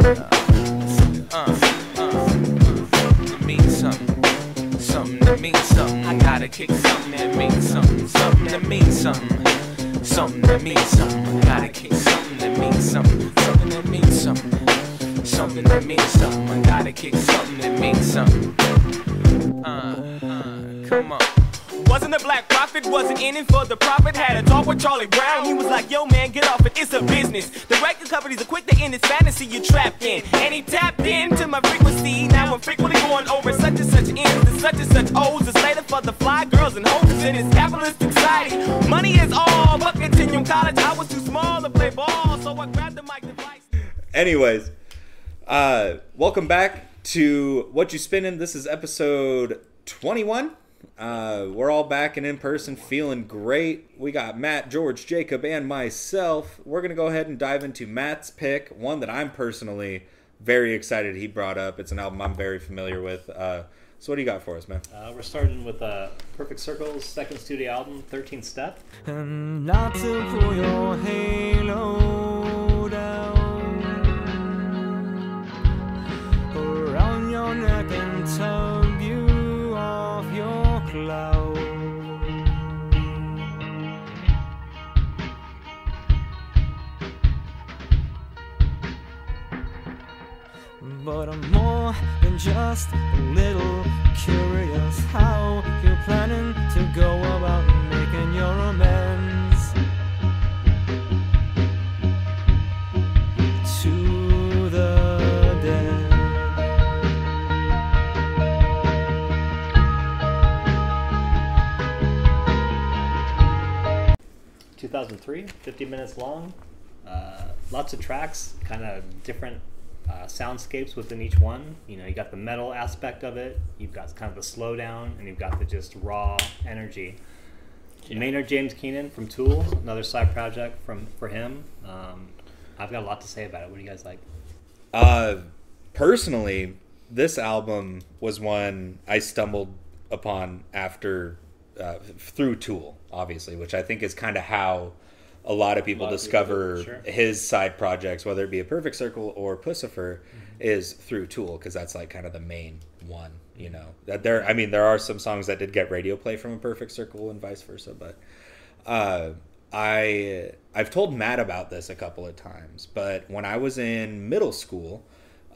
Uh, uh, something. I gotta kick something that means something. Something that means something. Something that means something. I gotta kick something that means something. Something that means something. Something that means something. I gotta kick something that means something. Uh, uh, come on. Wasn't a black prophet, wasn't in it for the profit. Had a talk with Charlie Brown. He was like, yo, man, get off it, it's a business. The record companies are quick to end this fantasy you're trapped in. And he tapped into my frequency. Now I'm frequently going over such and such ends and such and such O's. It's later for the fly girls and hoes in this capitalist society. Money is all, but continuum college, I was too small to play ball. So I grabbed the mic device. Anyways, uh, welcome back to Whatchu Spinnin'. This is episode 21. Uh, we're all back and in person, feeling great. We got Matt, George, Jacob, and myself. We're going to go ahead and dive into Matt's pick, one that I'm personally very excited he brought up. It's an album I'm very familiar with. Uh, so, what do you got for us, man? Uh, we're starting with uh, Perfect Circle's second studio album, 13th Step. And not to pull your halo But I'm more than just a little curious how you're planning to go about making your amends to the dead. 2003, 50 minutes long. Uh, lots of tracks, kind of different uh, soundscapes within each one. You know, you got the metal aspect of it, you've got kind of the slowdown, and you've got the just raw energy. Maynard James Keenan from Tool, another side project from for him. Um, I've got a lot to say about it. What do you guys like? Uh, personally, this album was one I stumbled upon after uh, through Tool, obviously, which I think is kind of how a lot of people lot of discover people, sure. his side projects, whether it be a Perfect Circle or Puscifer, is through Tool because that's like kind of the main one. You know, that there. I mean, there are some songs that did get radio play from a Perfect Circle and vice versa, but uh, I I've told Matt about this a couple of times, but when I was in middle school,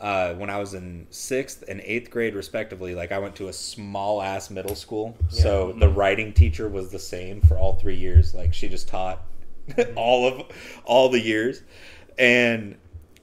uh, when I was in sixth and eighth grade respectively, like I went to a small ass middle school, so the writing teacher was the same for all three years. Like she just taught all of all the years, and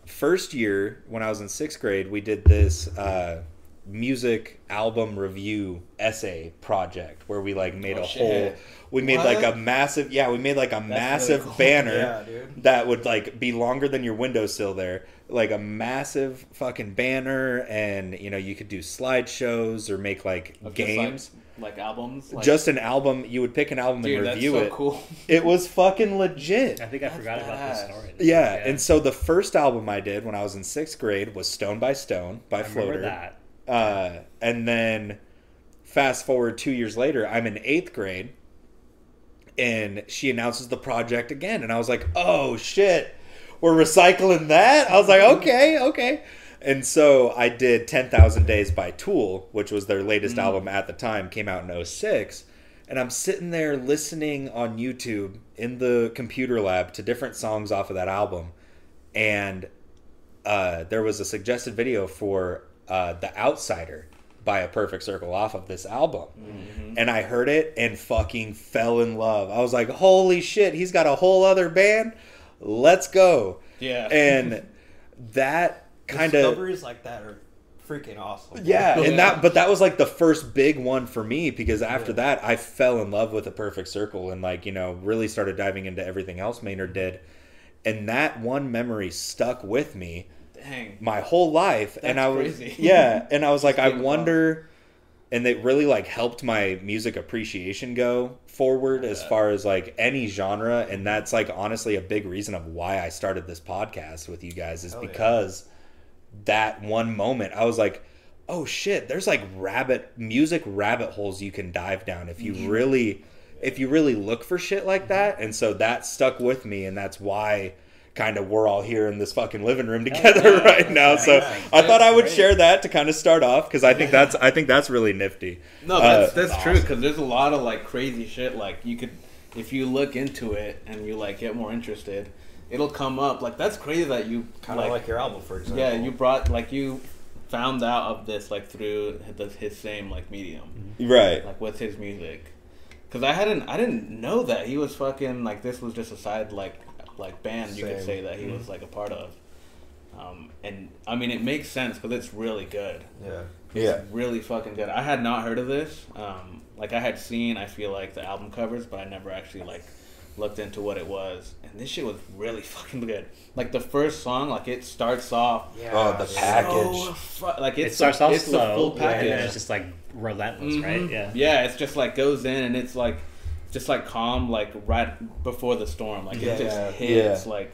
first year when I was in sixth grade, we did this. Uh, music album review essay project where we like made Oh, a shit. whole we made like a massive yeah we made like a massive really cool. banner Yeah, dude. that would like be longer than your windowsill there like a massive fucking banner and you know you could do slideshows or make like Of games like, like albums. Like, just an album you would pick an album dude, and that's review so it cool. it was fucking legit I think I That's forgot about this story. yeah, and so the first album I did when I was in sixth grade was Stone by Stone by I remember Floater. that. Uh, and then fast forward two years later, I'm in eighth grade, and she announces the project again, and I was like, "Oh shit, we're recycling that." I was like, "Okay, okay." And so I did 10,000 Days by Tool, which was their latest album at the time, came out in 06. And I'm sitting there listening on YouTube in the computer lab to different songs off of that album. And uh, there was a suggested video for uh, The Outsider by A Perfect Circle off of this album. And I heard it and fucking fell in love. I was like, holy shit, he's got a whole other band. Let's go. Yeah. And that kind of. discoveries like that are freaking awesome. Yeah, and Yeah. that but that was like the first big one for me because after that I fell in love with a perfect circle and like, you know, really started diving into everything else Maynard did. And that one memory stuck with me Dang. my whole life and I was crazy. yeah, and I was like I wonder and it really like helped my music appreciation go forward as far as like any genre and that's like honestly a big reason of why I started this podcast with you guys is Hell yeah. because that one moment I was like oh shit there's like rabbit music rabbit holes you can dive down if Mm-hmm. you really if you really look for shit like that and so that stuck with me and that's why kind of we're all here in this fucking living room together yeah. right now. So Yeah. I thought I would Great. share that to kind of start off because I think that's I think that's really nifty. No, that's Uh, that's That's true awesome. because there's a lot of like crazy shit. Like you could, if you look into it and you like get more interested, it'll come up. Like that's crazy that you Kind of like, your album, for example. yeah you brought like you found out of this like through the, his same like medium, Right. like with his music. Because I hadn't I didn't know that he was fucking like this was just a side like like band you could say that he was like a part of. Um, and I mean it makes sense because it's really good. Yeah. It's Yeah. really fucking good. I had not heard of this. Um, like I had seen, I feel like the album covers, but I never actually like looked into what it was. And this shit was really fucking good. Like the first song, like it starts off. Oh, the package. So fu- like It starts the, off it's slow, the full yeah, package. and it's just like relentless, right? Mhm. Yeah. Yeah, it's just like goes in and it's like just like calm, like right before the storm. Like it just hits Yeah. like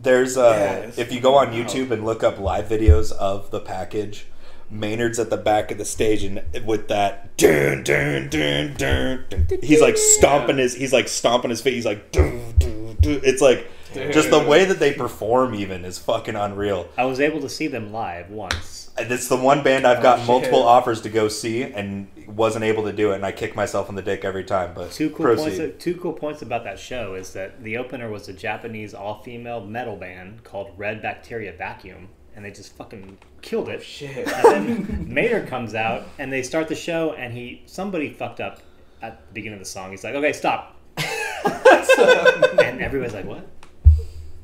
There's uh Yeah, if you go on fucking YouTube and look up live videos of the package, Maynard's at the back of the stage and with that dun, dun, dun, dun, dun, he's like stomping his he's like stomping his feet. He's like dun, dun, dun. it's like just the way that they perform even is fucking unreal. I was able to see them live once. And It's the one band I've Oh, gotten shit. multiple offers to go see and wasn't able to do it, and I kick myself in the dick every time. But Two cool proceed. points. Two cool points about that show is that the opener was a Japanese all-female metal band called Red Bacteria Vacuum, and they just fucking killed it. shit. And then Maynard comes out, and they start the show, and he somebody fucked up at the beginning of the song. He's like, "Okay, stop," and everybody's like, "What?"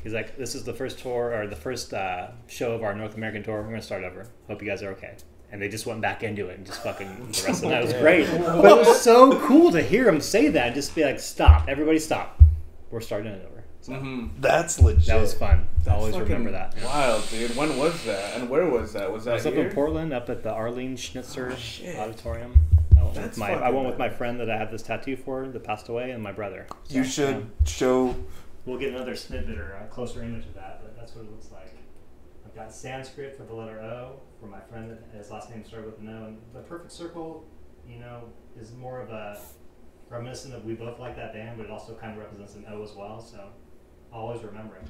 He's like, "This is the first tour or the first uh, show of our North American tour. We're gonna start over. Hope you guys are okay." And they just went back into it and just fucking the rest of the night was great. But it was so cool to hear him say that and just be like, "Stop, everybody, stop. We're starting it over." So Mhm. That's legit. that was fun. I always remember that. Wild, dude. When was that? And where was that? Was I that was up in Portland, up at the Arlene Schnitzer Oh. Auditorium. I went, with That's my, I went with my friend that I have this tattoo for that passed away, and my brother. You should yeah. show. We'll get another snippet or a closer image of that, but that's what it looks like. I've got Sanskrit for the letter O for my friend that his last name started with an O, and the perfect circle, you know, is more of a reminiscent of we both like that band, but it also kind of represents an O as well. So I'll always remember it.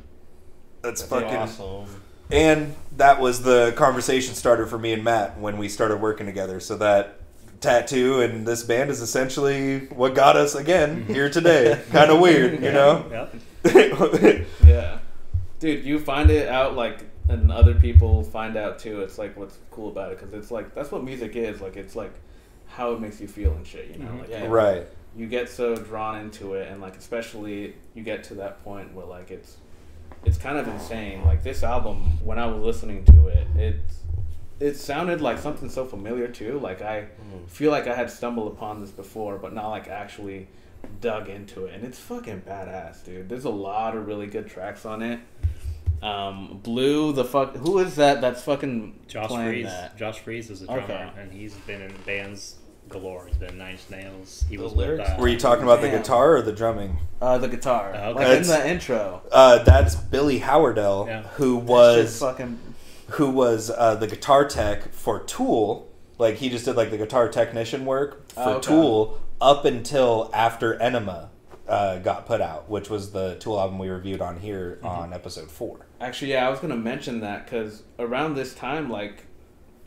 That's That's fucking awesome. And that was the conversation starter for me and Matt when we started working together. So that tattoo and this band is essentially what got us again here today. kind of weird, you know? Yep. Yeah, dude, you find it out like, and other people find out too. It's like what's cool about it because it's like that's what music is. Like it's like how it makes you feel and shit. You know, Mhm. like Yeah. right. you get so drawn into it, and like especially you get to that point where like it's it's kind of insane. Like this album, when I was listening to it, it it sounded like something so familiar too. Like I feel like I had stumbled upon this before, but not like actually dug into it. And it's fucking badass, dude. There's a lot of really good tracks on it. Um, Blue, the fuck, who is that? That's fucking Josh playing Freese. that. Josh Freese is a drummer, Okay. and he's been in bands galore. He's been Nine Inch Nails. He The was lyrics- with, uh, Were you talking about the guitar or the drumming? Uh, the guitar, Oh, okay. like in the intro. Uh, that's Billy Howerdel, Yeah. who was fucking who was uh, the guitar tech for Tool. Like he just did like the guitar technician work for Oh, okay. Tool up until after Ænima uh, got put out, which was the Tool album we reviewed on here on episode four. Actually, yeah, I was gonna mention that because around this time, like,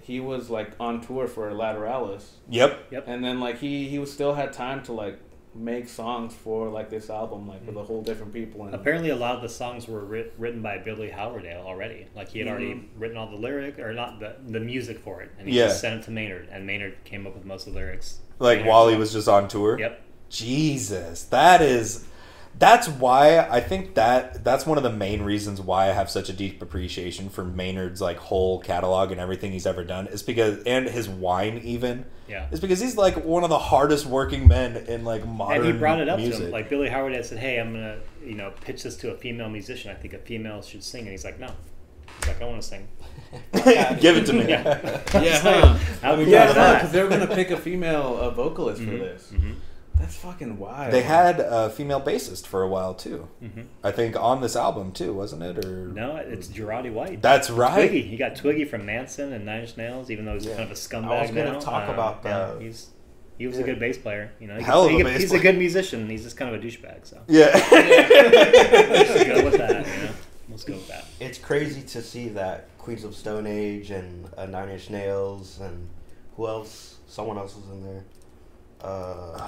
he was like on tour for Lateralus, Yep. Yep. and then like he he was still had time to like make songs for like this album, like with a whole different people. And Apparently, a lot of the songs were writ- written by Billy Howerdel already. Like he had already Mhm. written all the lyric or not the the music for it, and he Yeah. just sent it to Maynard, and Maynard came up with most of the lyrics. Like Maynard- while he was just on tour. Yep. Jesus, that is that's why I think that that's one of the main reasons why I have such a deep appreciation for Maynard's like whole catalog and everything he's ever done is because and his wine even Yeah. is because he's like one of the hardest working men in like modern And he brought it up music. to him. Like Billy Howard had said, "Hey, I'm gonna, you know, pitch this to a female musician. I think a female should sing." And he's like, "No." He's like, "I want to sing." Give it to me. Yeah. yeah, huh? How we yeah, because they're gonna pick a female uh, vocalist for Mhm, this. mhm. That's fucking wild. They had a female bassist for a while too. Mhm. I think on this album too, wasn't it? Or No, it's Jeordie White. That's right. Twiggy. He got Twiggy from Manson and Nine Inch Nails, even though he's Yeah. kind of a scumbag I was gonna talk Uh, about yeah, that. he's he was a good bass player. You know, he Hell could- of he a could- bass He's player. a good musician. He's just kind of a douchebag. So Yeah. just go with that. You know? Let's go with that. It's crazy to see that Queens of Stone Age and uh, Nine Inch Nails and who else? Someone else was in there. Uh,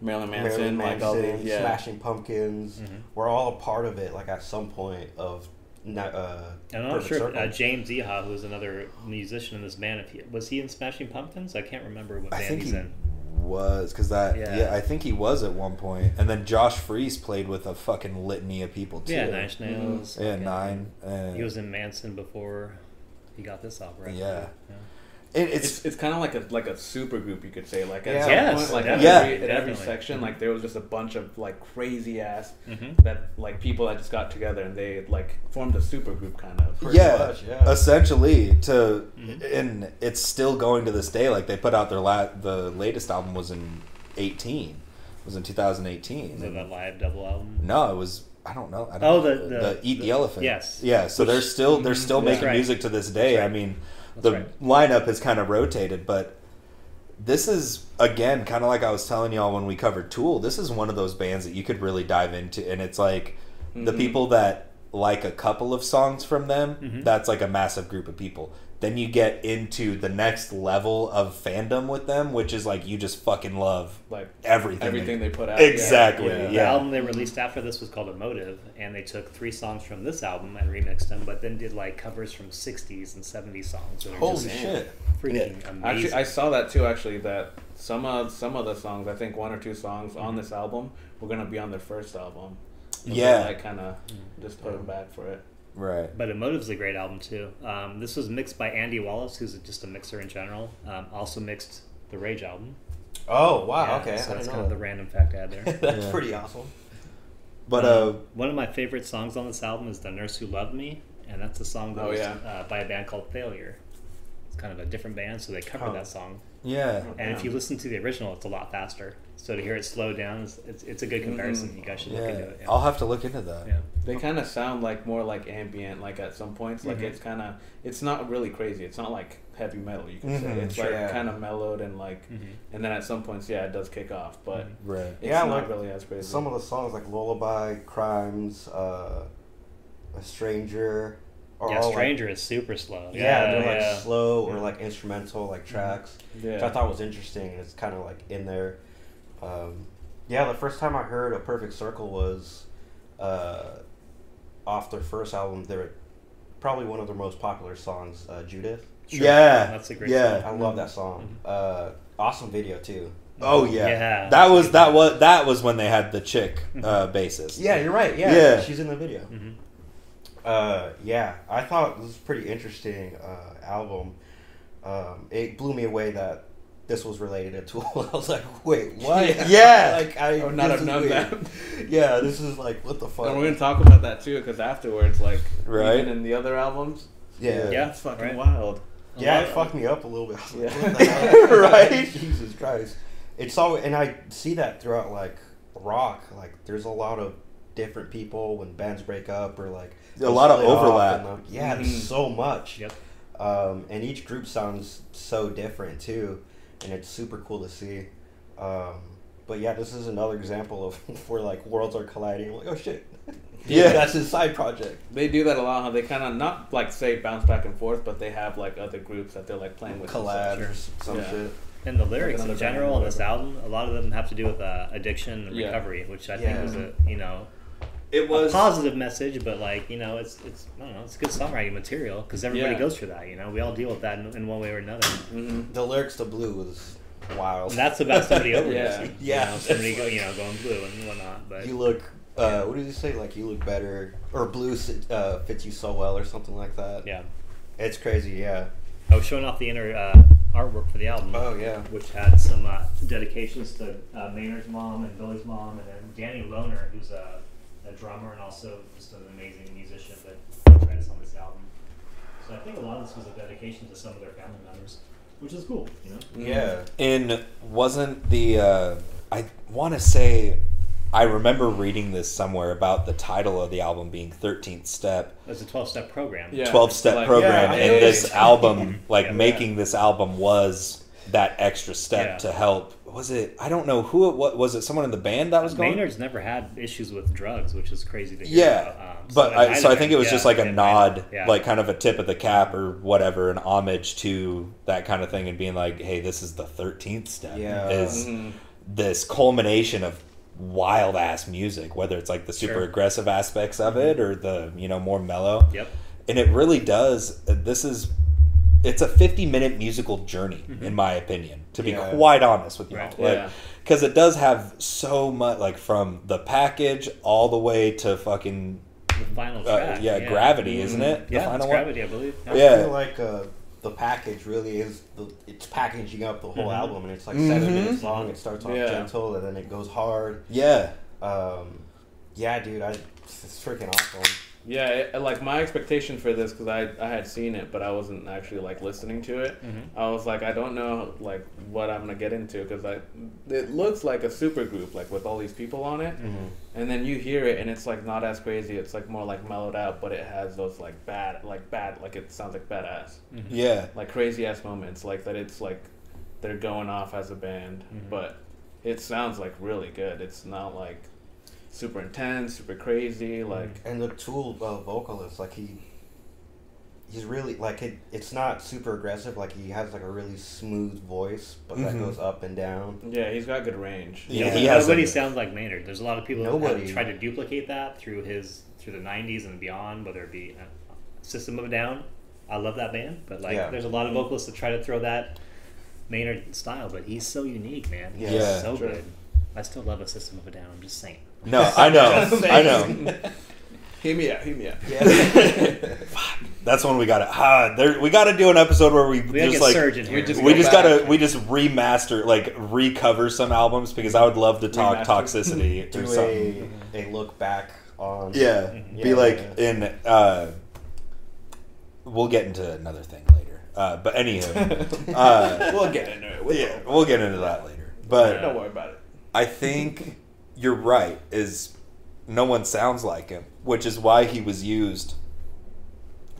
Marilyn Manson, Marilyn like all these, yeah. Smashing Pumpkins. Mhm. We're all a part of it, like at some point of. Uh, And I'm not sure if Circle. uh, James Iha, who's another musician in this band, if he was he in Smashing Pumpkins? I can't remember what I band think he's he in. was because that Yeah. yeah. I think he was at one point, and then Josh Freese played with a fucking litany of people too. Yeah, Nine Inch Nails. Yeah, fucking- nine. And He was in Manson before he got this opera. Yeah. yeah. It, It's it's it's kind of like a like a super group you could say like at Yeah. some Yes, point like at every, Yeah, at every definitely. section like there was just a bunch of like crazy ass Mhm. that like people that just got together and they like formed a super group kind of yeah, much, yeah. essentially to Mhm. and it's still going to this day. Like they put out their la- the latest album was in eighteen, was in two thousand eighteen. Was it that live double album? No, it was. I don't know. I don't Oh, know. the- the- Eat the, the- Elephant. yes. Yeah. So Which- they're still they're still making right. music to this day. That's I mean, That's the right. lineup has kind of rotated, but this is again kind of like I was telling y'all when we covered Tool. This is one of those bands that you could really dive into, and it's like the Mhm. people that like a couple of songs from them. Mhm. That's like a massive group of people. Then you get into the next level of fandom with them, which is like you just fucking love like everything. everything they put out Exactly, yeah, The yeah. album they released after this was called Emotive, and they took three songs from this album and remixed them, but then did like covers from '60s and '70s songs. Holy just shit! Freaking amazing! Actually, I saw that too. Actually, that some of some of the songs, I think one or two songs on this album, were gonna be on their first album. And Yeah. like kind of just put them back for it. Right. But Emotive's a great album too. Um, this was mixed by Andy Wallace, who's just a mixer in general. Um, also mixed the Rage album. Oh wow, Yeah, okay. so that's kind know of the random fact I had there. That's Yeah. pretty awesome. But Um, uh, one of my favorite songs on this album is "The Nurse Who Loved Me," and that's a song that Oh, was yeah. uh, by a band called Failure. It's kind of a different band, so they covered Huh. that song. yeah. And if you listen to the original, it's a lot faster. So to hear it slow down, is, it's, it's a good comparison. Mhm. You guys should look into Yeah, it. I'll have to look into that. yeah. They kind of sound like more like ambient, like at some points. Like Mhm. it's kind of, it's not really crazy. It's not like heavy metal. You can say Mhm, it's sure. like Yeah. kind of mellowed and like, Mhm. and then at some points, yeah, it does kick off, but Mhm. Right. it's Yeah, not like really as crazy. Some of the songs like Lullaby, Crimes, uh, A Stranger, are Yeah, all Stranger is super slow. Like, yeah, they're yeah. like slow or like instrumental like tracks, yeah, which I thought was interesting. It's kind of like in there. Um, yeah, the first time I heard A Perfect Circle was uh, off their first album. They're probably one of their most popular songs, uh, Judith. Sure. Yeah. That's a great yeah. I love that song. Uh, awesome video too. Oh yeah. Yeah. That was that was that was when they had the chick uh, bassist. Yeah, you're right. Yeah, Yeah. she's in the video. Mhm. Uh, yeah, I thought this was a pretty interesting uh, album. Um, it blew me away that this was related to Tool. I was like, wait, what? Yeah. Yeah. like I I would not have known weird. that. yeah, this is like what the fuck. and we're gonna talk about that too, because afterwards, like, Right. even in the other albums, yeah, Yeah. it's fucking right. wild. yeah, A it fucked me up a little bit. Like, Yeah. what the hell? Right. Jesus Christ. It's all, and I see that throughout like rock. Like, there's a lot of different people when bands break up or like A lot of overlap. and, uh, yeah, Mhm. there's so much. Yep. Um, and each group sounds so different too, and it's super cool to see. Um, but yeah, this is another example of where like worlds are colliding. Like, oh shit, Yeah. that's his side project. They do that a lot. How they kind of not like say bounce back and forth, but they have like other groups that they're like playing with. and Collabs, or some Yeah. shit. And the lyrics another in general on this album, a lot of them have to do with uh, addiction and Yeah. recovery, which I Yeah. think was a you know It was a positive message, but like you know it's it's I don't know it's good songwriting material because everybody Yeah. goes through that. You know we all deal with that in, in one way or another. Mhm. The lyrics to Blue was wild. And that's about somebody overdosing. Yeah. You Yeah. know, somebody go, you know going blue and whatnot. But you look. Uh, what did he say? Like you look better, or blue uh, fits you so well, or something like that. yeah, it's crazy. Yeah. I was showing off the inner uh, artwork for the album. Oh yeah. which had some uh, dedications to uh, Maynard's mom and Billy's mom, and then Danny Lohner, who's a, a drummer and also just an amazing musician that credits on this album. So I think a lot of this was a dedication to some of their family members, which is cool, you know. Yeah. And wasn't the uh, I want to say I remember reading this somewhere about the title of the album being 13th Step, It's a twelve-step program. Yeah. 12 step Like- program Yeah, and this album like Yeah. making this album was that extra step Yeah. to help was it? I don't know who it was. Was it someone in the band that was going? Maynard's never had issues with drugs, which is crazy to hear. Yeah, about. Um, but I, so I think it was yeah, just like a it might have- nod, yeah. like kind of a tip of the cap or whatever, an homage to that kind of thing, and being like, "Hey, this is the thirteenth step. Yeah. is Mhm. this culmination of wild ass music, whether it's like the super Sure. aggressive aspects of it or the you know more mellow. Yep. And it really does. This is. It's a 50 minute musical journey, in my opinion, to be Yeah. quite honest with you. Right. Like, Yeah. because it does have so much, like from the package all the way to fucking The final uh, track. yeah, gravity, isn't it? The Yeah, final it's one? gravity, I believe. I Yeah. feel like uh, the package really is the, it's packaging up the whole Mhm. album, and it's like seven Mhm. minutes long. It starts off Yeah. gentle, and then it goes hard. Yeah, Um, yeah, dude, I it's freaking awesome. Yeah, it, like my expectation for this because I, I had seen it, but I wasn't actually like listening to it. Mm-hmm. I was like, I don't know like what I'm gonna get into because I it looks like a super group like with all these people on it, Mm-hmm. and then you hear it and it's like not as crazy. It's like more like mellowed out, but it has those like bad like bad like it sounds like badass yeah, like crazy ass moments like that. It's like they're going off as a band, Mhm. but it sounds like really good. It's not like super intense, super crazy. Like And the Tool uh, vocalist, like he, he's really like it. It's not super aggressive. Like he has like a really smooth voice, but that Mhm. goes up and down. yeah, he's got good range. Yeah, Yeah, he has nobody a- sounds like Maynard. There's a lot of people that Nobody. have tried to duplicate that through his through the '90s and beyond, whether it be uh, System of a Down. I love that band, but like, Yeah. there's a lot of vocalists that try to throw that Maynard style, but he's so unique, man. He's Yeah. so Sure. good. I still love a System of a Down. I'm just saying. No, I know, I know. Hear me out, hear me out. Yeah. That's when we got to ah, there. We got to do an episode where we, We just like Surge here. just we go just gotta we just remaster like recover some albums because I would love to talk Remaster. toxicity Do or something. a a look back on. Yeah, Mhm. be like yeah. in. uh We'll get into another thing later, uh, but anywho, uh, we'll get into it. We'll yeah, we'll get into that later. But Don't worry about it. I think you're right. Is no one sounds like him, which is why he was used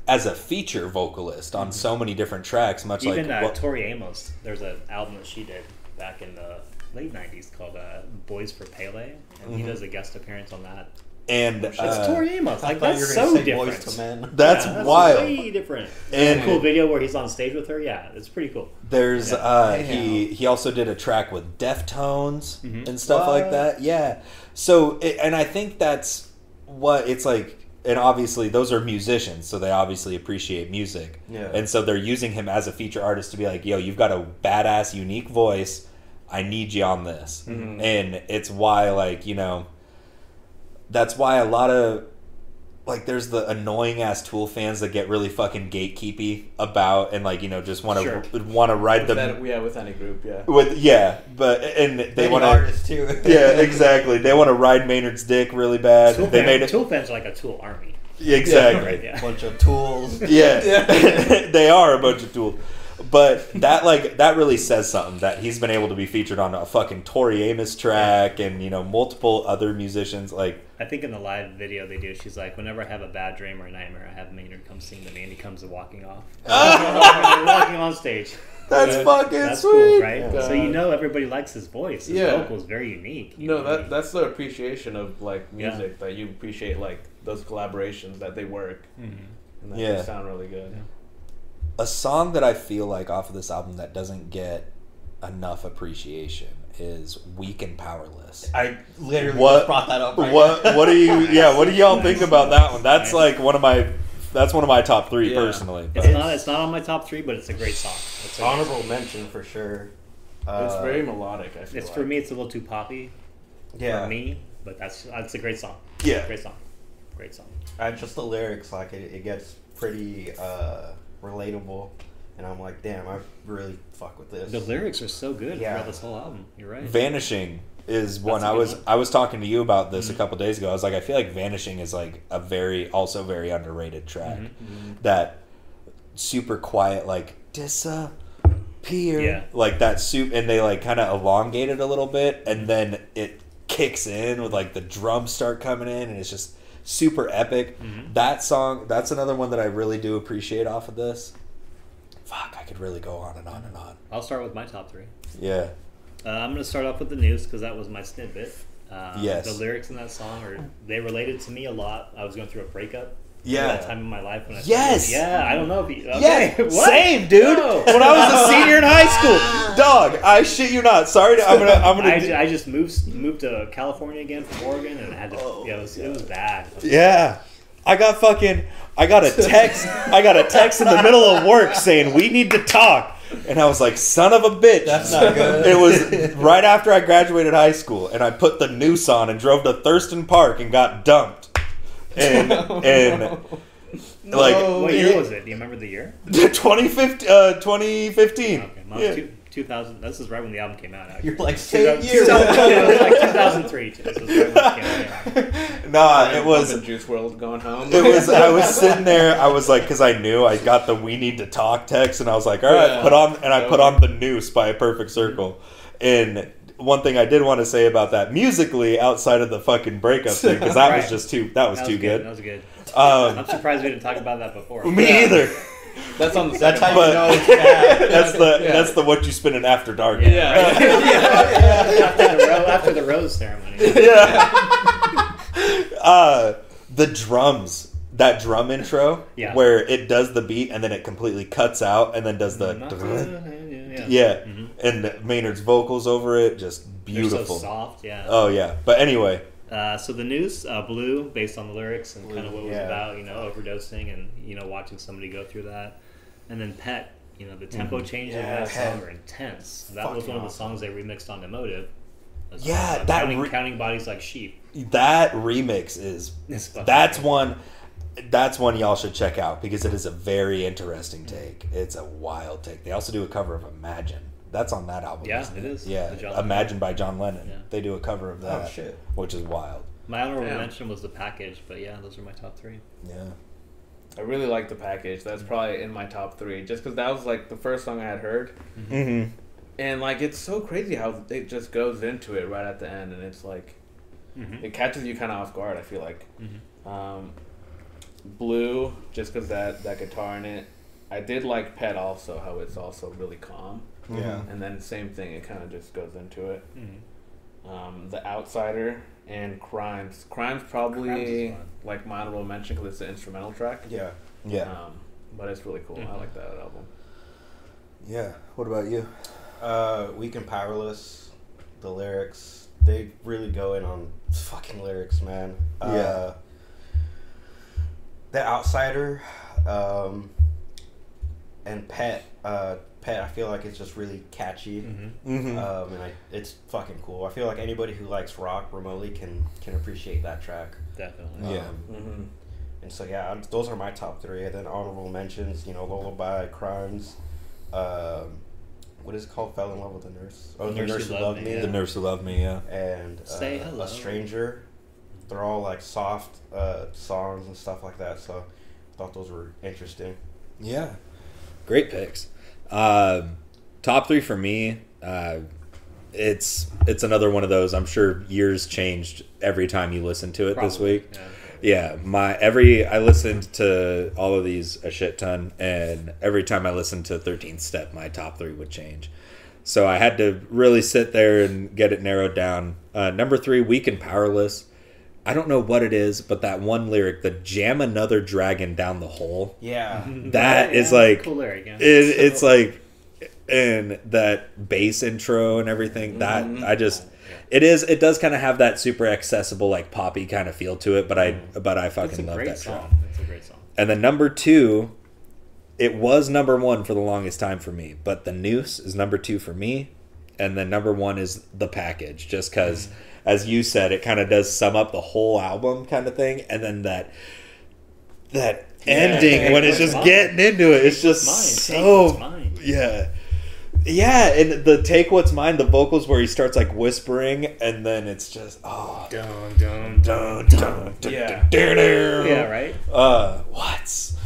as a feature vocalist on so many different tracks. Much Even like uh, Tori Amos, there's an album that she did back in the late '90s called uh, "Boys for Pele," and he Mhm. does a guest appearance on that. And It's uh, Tori Amos. I Like thought that's you were gonna so say different. To Men. that's Yeah, wild. Way different. And- And cool video where he's on stage with her. Yeah, it's pretty cool. There's Yeah. uh he he also did a track with Deftones Mhm. and stuff like that. Yeah. So it, and I think that's what it's like and obviously those are musicians, so they obviously appreciate music. Yeah. And so they're using him as a feature artist to be like, "Yo, you've got a badass unique voice. I need you on this." Mhm. And it's why like, you know, that's why a lot of like there's the annoying ass Tool fans that get really fucking gatekeepy about and like you know just want to Sure. want to ride With them that, yeah, with any group, yeah. with yeah, but and they want to artists too. yeah exactly they want to ride Maynard's dick really bad. Tool, they fan- made it Tool fans are like a Tool army. exactly. Yeah. bunch of tools. Yeah, they are a bunch of tools. But that like that really says something that he's been able to be featured on a fucking Tori Amos track and you know multiple other musicians like I think in the live video they do, she's like, whenever I have a bad dream or a nightmare, I have Maynard come sing to me, and he comes walking off, walking on stage. that's Yeah. fucking That's sweet. cool, right? Yeah. So you know everybody likes his voice. His Yeah. vocal is very unique. No, know that that's the appreciation of like Yeah. music that you appreciate like those collaborations that they work Mhm. and that Yeah. they sound really good. A song that I feel like off of this album that doesn't get enough appreciation is "Weak and Powerless." I literally What- just brought that up. Right what now. what do you yeah what do y'all think about that one that's Nice. like one of my that's one of my top three Yeah. personally It's but- not. It's not on my top three, but it's a great song. It's, a great Honorable song. mention for sure. it's Uh, very melodic. I feel It's like. for me. It's a little too poppy yeah. for me, but that's that's a great song. Yeah. great song, great song. I just the lyrics like it, it gets pretty uh, relatable, and I'm like, damn, I really fuck with this. The lyrics are so good Yeah. throughout this whole album. You're right. vanishing is one That's a i good was one. i was talking to you about this Mhm. a couple days ago i was like i feel like vanishing is like a very also very underrated track Mhm. that super quiet like disappear Yeah. like that soup and they like kind of elongate it a little bit and then it kicks in with like the drums start coming in and it's just super epic Mhm. that song that's another one that i really do appreciate off of this fuck i could really go on and on and on I'll start with my top three. yeah Uh, I'm going to start off with the news because that was my snippet. Uh, Yes. The lyrics in that song are they related to me a lot. I was going through a breakup. Yeah. At that time in my life when I Yes. yeah I don't know if you, okay, Yeah, what? same dude. No. When I was a senior in high school, dog. I shit you not. Sorry, to, I'm gonna. I'm gonna. I, do- I just moved moved to California again from Oregon and I had to oh, yeah, it was it was bad. Yeah. I got fucking I got a text I got a text in the middle of work saying we need to talk. And I was like, son of a bitch. That's not good. It was right after I graduated high school and I put the noose on and drove to Thurston Park and got dumped. And and like What year was it? Do you remember the year? 2015. Uh, 2015. Okay, yeah. two, 2000. This is right when the album came out. Actually. You're like same 2000 year. it was like 2003. This was right when it came out. Nah, it was Bumping Juice WRLD going home. it was I was sitting there I was like because I knew I got the we need to talk text and I was like all right Yeah. put on and I put on the noose by a perfect circle and one thing I did want to say about that musically outside of the fucking breakup thing because that was just too that was That too was good, That was good. Um, I'm surprised we didn't talk about that before. me either That's on the That's how you know it's bad. that's the Yeah. that's the what you spin in after dark Yeah. after, the ro- after the rose ceremony. yeah. uh, the drums, that drum intro, Yeah. where it does the beat and then it completely cuts out and then does the yeah. yeah, Mhm. And Maynard's vocals over it, just They're beautiful. so soft. Yeah. Oh yeah, but anyway, Uh, so the news, uh, Blue, based on the lyrics and kind of what it was yeah. about, you know, overdosing and you know watching somebody go through that, and then Pet, you know, the tempo changes in Yeah, that song are intense. That was Fucking one of the awesome. songs they remixed on Emotive. That's Yeah, that counting, re- counting bodies like sheep. that remix is that's good. one that's one y'all should check out because it is a very interesting take. It's a wild take. They also do a cover of Imagine. That's on that album. Yeah, isn't it is. Yeah, The John Imagine by John Lennon. Yeah. They do a cover of that. Oh, shit. Which is wild. My honorable Damn. mention was the package, but yeah, those are my top three. Yeah. I really like the package. That's probably in my top three, just because that was like the first song I had heard, Mm-hmm. and like it's so crazy how it just goes into it right at the end, and it's like Mm-hmm. it catches you kind of off guard. I feel like Mhm. um, Blue, just because that that guitar in it. I did like Pet also, how it's also really calm, Yeah. and then same thing. It kind of just goes into it. Mm-hmm. Um, the Outsider and Crimes. Crimes probably Crimes like my honorable mention because it's an instrumental track. Yeah. Yeah. Um, but it's really cool. I Mhm. like that album. Yeah. What about you? Uh, Weak and Powerless, the lyrics, they really go in on fucking lyrics, man. Yeah. Uh, the Outsider, um, and Pet, uh, Pet, I feel like it's just really catchy. Mm-hmm. Mm-hmm. Um, and I, it's fucking cool. I feel like anybody who likes rock remotely can can appreciate that track. Definitely. Yeah. Um, Mm-hmm. and so yeah, I'm- those are my top three. And then honorable mentions, you know, Lullaby, Crimes, um, what is it called? Fell in love with a nurse. Oh, the nurse, who loved me. yeah. The nurse who loved me. Yeah. And uh, Say hello. a stranger. They're all like soft uh, songs and stuff like that. So I thought those were interesting. Yeah. Great picks. Um, top three for me. Uh, it's it's another one of those. I'm sure years changed every time you listen to it this week. yeah. Yeah, my every I listened to all of these a shit ton, and every time I listened to Thirteenth Step, my top three would change. So I had to really sit there and get it narrowed down. Uh, number three, Weak and Powerless. I don't know what it is, but that one lyric, the jam another dragon down the hole. Yeah. That is Yeah, like cool lyric. Yeah. it, it's like and that bass intro and everything that Mhm. i just it is it does kind of have that super accessible like poppy kind of feel to it but i but i fucking love great that track song. It's a great song. and then number two it was number one for the longest time for me but the noose is number two for me and then number one is the package just because as you said it kind of does sum up the whole album kind of thing and then that that ending when it's just mine? getting into it it's just Mine. So mine. yeah yeah and the take what's mine the vocals where he starts like whispering and then it's just oh Dun, dun, dun, dun, dun, Yeah. dun, dun, dun. Yeah, right? uh what's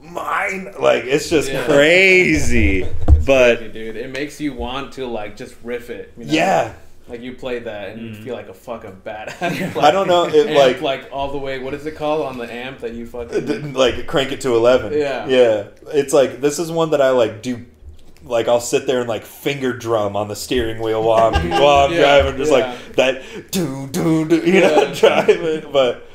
mine like it's just Yeah. crazy It's but crazy, dude, it makes you want to like just riff it. You know? yeah Like you play that and you Mhm. feel like a fucking badass. I don't know, it, Amp, like- like all the way. What is it called on the amp that you fucking? like crank it to 11 Yeah. yeah it's like this is one that i like do like I'll sit there and like finger drum on the steering wheel while I'm while I'm Yeah, driving, just yeah. like that do do do, you know, Yeah. driving. But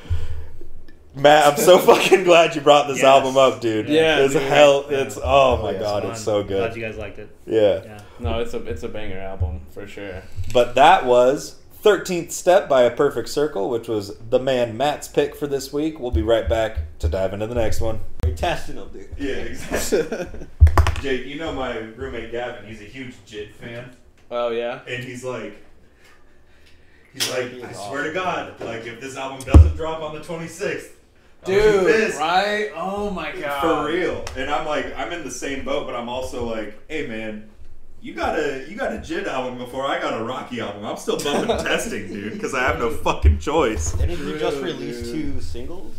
Matt, I'm so fucking glad you brought this Yes. album up, dude. Yeah, it's dude. hell. Yeah. It's oh my yeah, it's god, Fun. it's so Glad good. you guys liked it. Yeah. Yeah. No, it's a it's a banger album for sure. But that was 13th Step by A Perfect Circle, which was the man Matt's pick for this week. We'll be right back to dive into the next one. You're testing them, dude. Yeah, exactly. Jake, you know my roommate Gavin, he's a huge JID fan. Oh yeah. And he's like, he's like, I swear to God, like if this album doesn't drop on the 26th, I'm gonna be Dude, pissed. right? Oh my god. For real. And I'm like, I'm in the same boat, but I'm also like, hey man, you got a you got a JID album before I got a Rocky album. I'm still bumping testing, dude, because I have no fucking choice. Didn't you just True, release dude. two singles?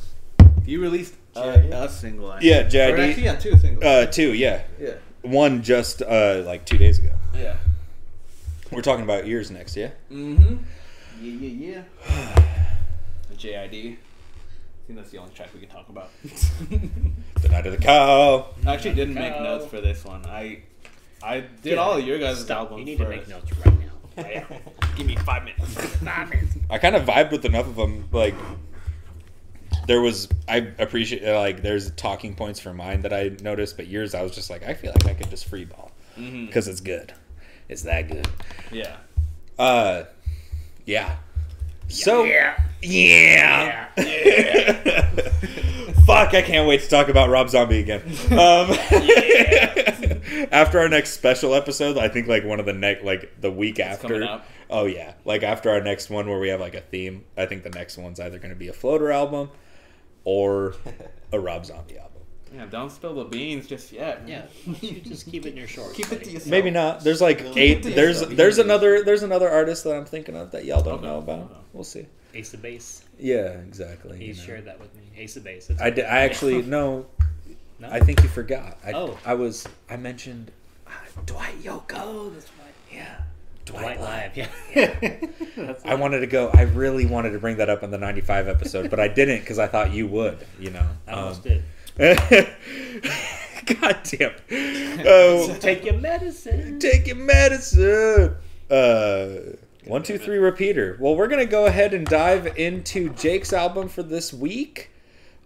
You released a, JID? a single. I Yeah. JID. Or actually, yeah, two singles. Uh, two, yeah. yeah. One just uh like two days ago. Yeah. We're talking about years next, yeah. Mm-hmm. Yeah, yeah, yeah. JID. I think that's the only track we can talk about. The night of the cow. I actually didn't make notes for this one. I I did all of your guys' Stop. albums You need first. to make notes right now. Right now. Give me five minutes. Five minutes. I kind of vibed with enough of them. Like, there was I appreciate like there's talking points for mine that I noticed, but yours I was just like I feel like I could just free ball hmm because it's good. It's that good. Yeah. Uh, yeah. So Yeah. yeah. Fuck! I can't wait to talk about Rob Zombie again. Um, after our next special episode, I think like one of the next, like the week after. up. Oh yeah, like after our next one where we have like a theme. I think the next one's either going to be a floater album or a Rob Zombie album. Yeah, don't spill the beans just yet. Yeah. You just keep it in your shorts. Keep it to yourself. Maybe not. There's like Keep eight. There's yourself. there's another there's another artist that I'm thinking of that y'all don't Okay. know about. Okay. We'll see. Ace of Base. Yeah, exactly. He you know. shared that with me. Ace of Base. It's I, did, I actually no. No? I think you forgot. I, Oh. I was. I mentioned uh, Dwight Yoakam. Oh, that's right. Yeah, Dwight, White Live. Live. Yeah. That's I wanted to go. I really wanted to bring that up in the '95 episode, but I didn't because I thought you would. You know. I almost Um, did. God damn. Oh, Take your medicine. take your medicine. Uh, one, two, three, repeater. Well, we're gonna go ahead and dive into Jake's album for this week.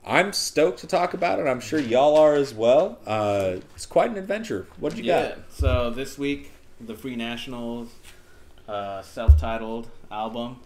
I'm stoked to talk about it. I'm sure y'all are as well. Uh, it's quite an adventure. What did you Yeah. got? So this week, the Free Nationals uh, self-titled album.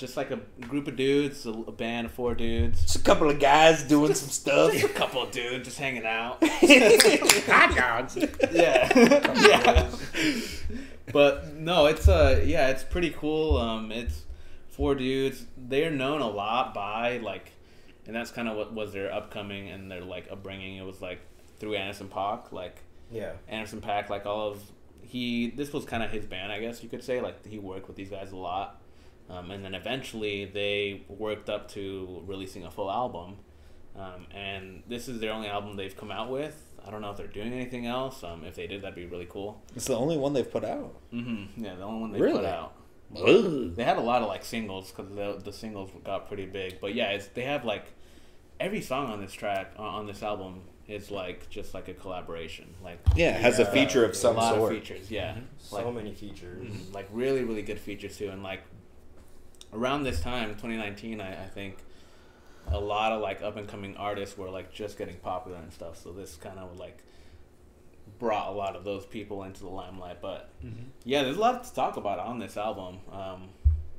Just like a group of dudes, a, a band of four dudes. Just a couple of guys doing some stuff. Just a couple of dudes just hanging out. Hot dogs. yeah, yeah. But no, it's uh, yeah, it's pretty cool. Um, it's four dudes. They're known a lot by like, and that's kind of what was their upcoming and their like upbringing. It was like through Anderson Paak, like Yeah. Anderson Paak, like all of he. This was kind of his band, I guess you could say. Like he worked with these guys a lot, um, and then eventually they worked up to releasing a full album. Um, and this is their only album they've come out with. I don't know if they're doing anything else. Um, if they did, that'd be really cool. It's the only one they've put out. Mm-hmm. Yeah, the only one they Really? put out. Ugh. They had a lot of like singles because the the singles got pretty big. But yeah, it's, they have like every song on this track uh, on this album is like just like a collaboration. Like Yeah, it has a Yeah. feature of a some lot sort. of features. Yeah, So like many features. mhm, like really really good features too. And like around this time, 2019, I, I think a lot of like up and coming artists were like just getting popular and stuff. So this kind of like brought a lot of those people into the limelight. But mm-hmm. yeah, there's a lot to talk about on this album. Um,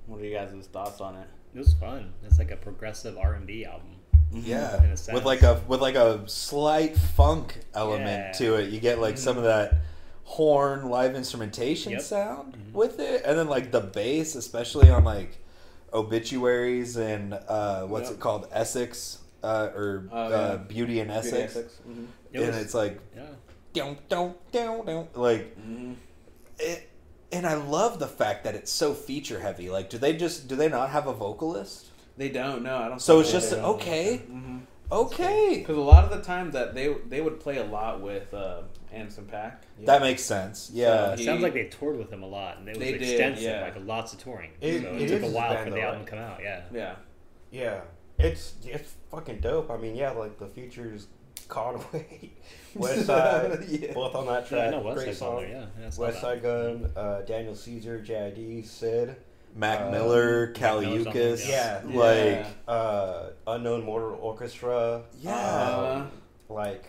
what are you guys' thoughts on it? It was fun. It's like a progressive R and B album. Mm-hmm. Yeah, In a with like a with like a slight funk element Yeah. to it. You get like some of mm-hmm. that horn live instrumentation Yep. sound with it, and then like the bass, especially on like obituaries and uh, what's Yep. it called, Essex uh, or Oh, uh, yeah. Beauty and Good Essex, Essex. Mhm. It and was- it's like Yeah. don't don't don't don't like Mhm. it. And I love the fact that it's so feature heavy. Like, do they just do they not have a vocalist? They don't. No, I don't. So it's just do. okay, Mhm. okay. Because a lot of the time that they they would play a lot with uh, some Paak. That makes sense. Yeah. It He- sounds like they toured with him a lot, and it was They did, extensive, yeah. like lots of touring. It- so it it, took a while for the album to come out. Yeah. Yeah. Yeah, it's it's fucking dope. I mean, yeah, like the features, Conway, West Side, Yeah. both on that Yeah, I track. know West Great song. on there. Yeah, yeah West. Side Gun, uh, Daniel Caesar, JID, Syd, Mac Uh, Miller, Mac Kali Miller's on Uchis, there, yeah. like Yeah. uh, Unknown Mortal Orchestra. Yeah. Uh, like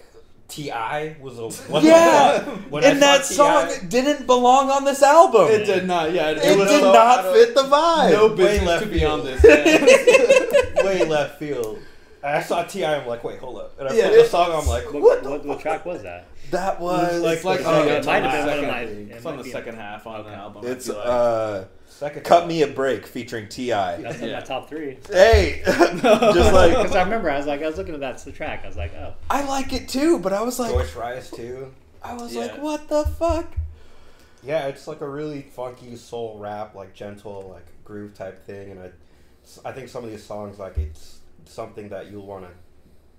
T.I. was a Yeah, When and saw that T.I. song didn't belong on this album. it did not. Yeah, it, It was did so not fit the vibe. No Way business left to be on this. Way left field. I saw Ti. I'm like, wait, hold up. And I Yeah. put the song. I'm like, What, what? what, the what, track was that? That was it's like the on second- the, it it's might on have the been one of second, my- it's on the second half on the album. It's uh, Second. "Cut Me a Break" featuring Ti. That's in my top three. Hey, just like Because I remember, I was like, I was looking at that's the track. I was like, oh, I like it too, but I was like, Joyce Wrice too. I was Yeah. like, what the fuck? Yeah, it's like a really funky soul rap, like gentle, like groove type thing, and I, I think some of these songs, like it's something that you'll want to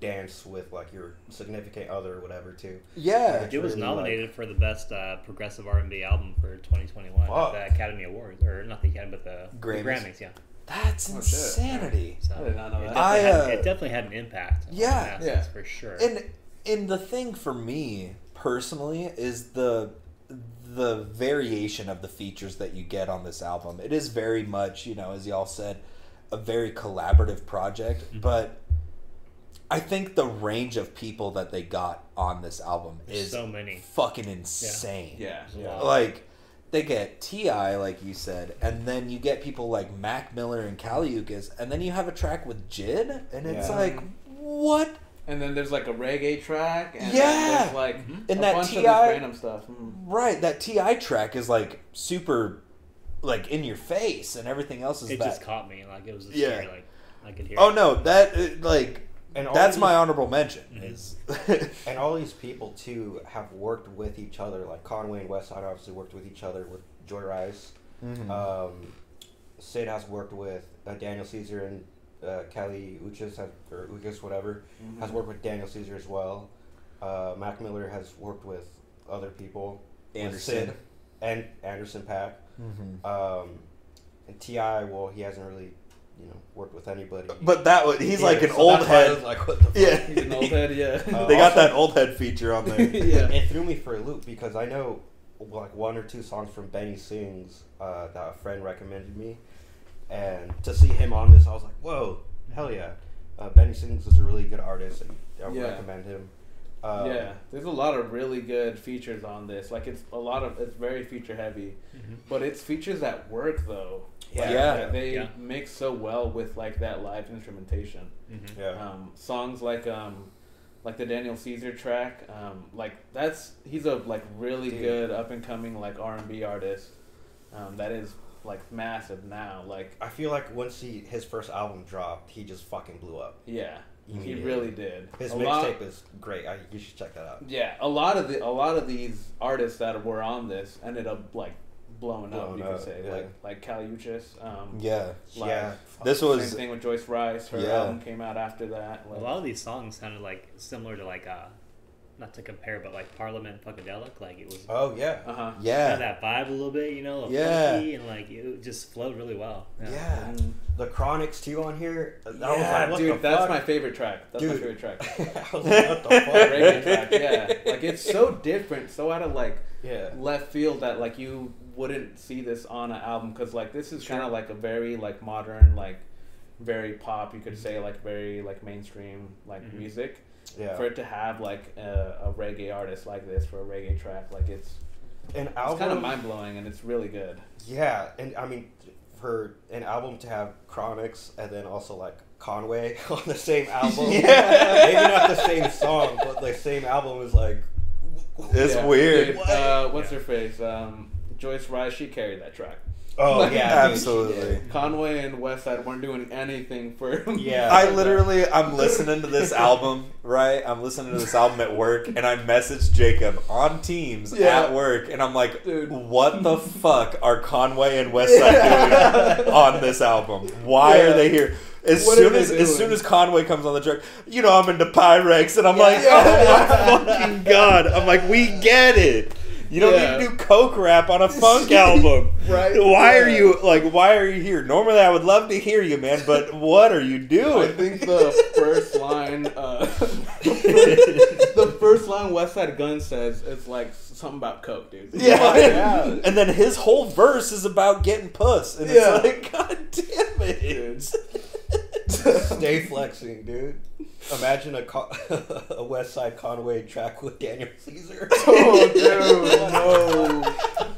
dance with, like your significant other or whatever too. Yeah, it was really, nominated for the best uh, progressive R&B album for 2021 Fuck. at the Academy Awards, or not the Academy, but the the Grammys. Grammys. Yeah. that's Oh, insanity. So I did not know it. Definitely I, had, uh, it definitely had an impact. Yeah. the Yeah. for sure. And and the thing for me personally is the the variation of the features that you get on this album. It is very much, you know, as y'all said, a very collaborative project, but I think the range of people that they got on this album There's is so many. fucking insane. yeah. Yeah. Like they get T.I., like you said, and then you get people like Mac Miller and Kali Uchis, and then you have a track with Jid, and it's Yeah. like, what? And then there's like a reggae track. And Yeah. there's like And a that bunch T.I. of random stuff. Mm. Right, that T.I. track is like super, like in your face, and everything else is it that. just caught me. Like it was just Yeah. scary. Like I could hear. oh it. no, that uh, like And all that's these- my honorable mention. Mhm. Is And all these people too have worked with each other. Like Conway and Westside obviously worked with each other with Joy Rice. Mhm. Um, Syd has worked with uh, Daniel Caesar and uh, Kelly Uchis or Uchis whatever has worked with Daniel Caesar as well. Uh, Mac Miller has worked with other people. Anderson. Syd and Anderson Paak. Mhm. Um, and T.I., well, he hasn't really, you know, worked with anybody. But that was he's like an so old that's why I was head. Like what the fuck? Yeah, He's an old head, yeah. Uh, they got also- that old head feature on there. yeah. It threw me for a loop because I know like one or two songs from Benny Sings uh, that a friend recommended me, and to see him on this, I was like, "Whoa, hell yeah!" Uh, Benny Sings is a really good artist, and I would Yeah. recommend him. Um, yeah, there's a lot of really good features on this. Like it's a lot of it's very feature heavy, Mhm. but it's features that work though. Yeah. Like, Yeah. they Yeah. mix so well with like that live instrumentation. Mhm. yeah, Um, songs like um, like the Daniel Caesar track, um, like that's he's a like really Dude. good up and coming like R and B artist. Um, that is like massive now. Like I feel like once he his first album dropped, he just fucking blew up. yeah, he Immediately. really did. His mixtape is great. I, you should check that out. Yeah, a lot of the a lot of these artists that were on this ended up like blowing up. Blowing You up, could say yeah. like like Kali Uchis. Um, Yeah, like, Yeah. this was Same thing with Joyce Wrice. Her Yeah. album came out after that. A lot of these songs sounded like similar to like uh, not to compare, but like Parliament Funkadelic. Like it was Oh yeah, uh huh. yeah, had that vibe a little bit, you know, Yeah. funky and like it just flowed really well. yeah. the Chronixx too on here. That was yeah, like, what dude, the that's fuck? my favorite track. That's my favorite track. I was like, what the fuck? Reggae track, yeah. Like it's so different, so out of like Yeah. left field that like you wouldn't see this on an album because like this is kind of like a very like modern like very pop you could say like very like mainstream like Mhm. music Yeah. for it to have like a, a reggae artist like this for a reggae track like it's An it's album. kind of mind blowing and it's really good Yeah, and I mean, for an album to have Chronixx and then also like Conway on the same album. Yeah. Maybe not the same song, but the same album is like. It's Yeah, weird. dude, uh, what's her face? Um, Joyce Wrice. She carried that track. Oh yeah, Absolutely. Conway and Westside weren't doing anything for. Yeah. I literally, I'm listening to this album, right? I'm listening to this album at work, and I message Jacob on Teams Yeah. at work, and I'm like, Dude. what the fuck are Conway and Westside doing on this album? Why Yeah. are they here? As What soon they as as soon as Conway comes on the track, you know I'm into Pyrex, and I'm like, oh my fucking god! I'm like, we get it. You don't Yeah. need to do coke rap on a funk album, Right. Why are you like? Why are you here? Normally, I would love to hear you, man, but what are you doing? I think the first line, uh, the first line Westside Gun says is like something about coke, dude. Yeah. yeah. And then his whole verse is about getting puss. And Yeah. it's like, God damn it. Stay flexing, dude. Imagine a, Con- a West Side Conway track with Daniel Caesar. Oh, dude, no.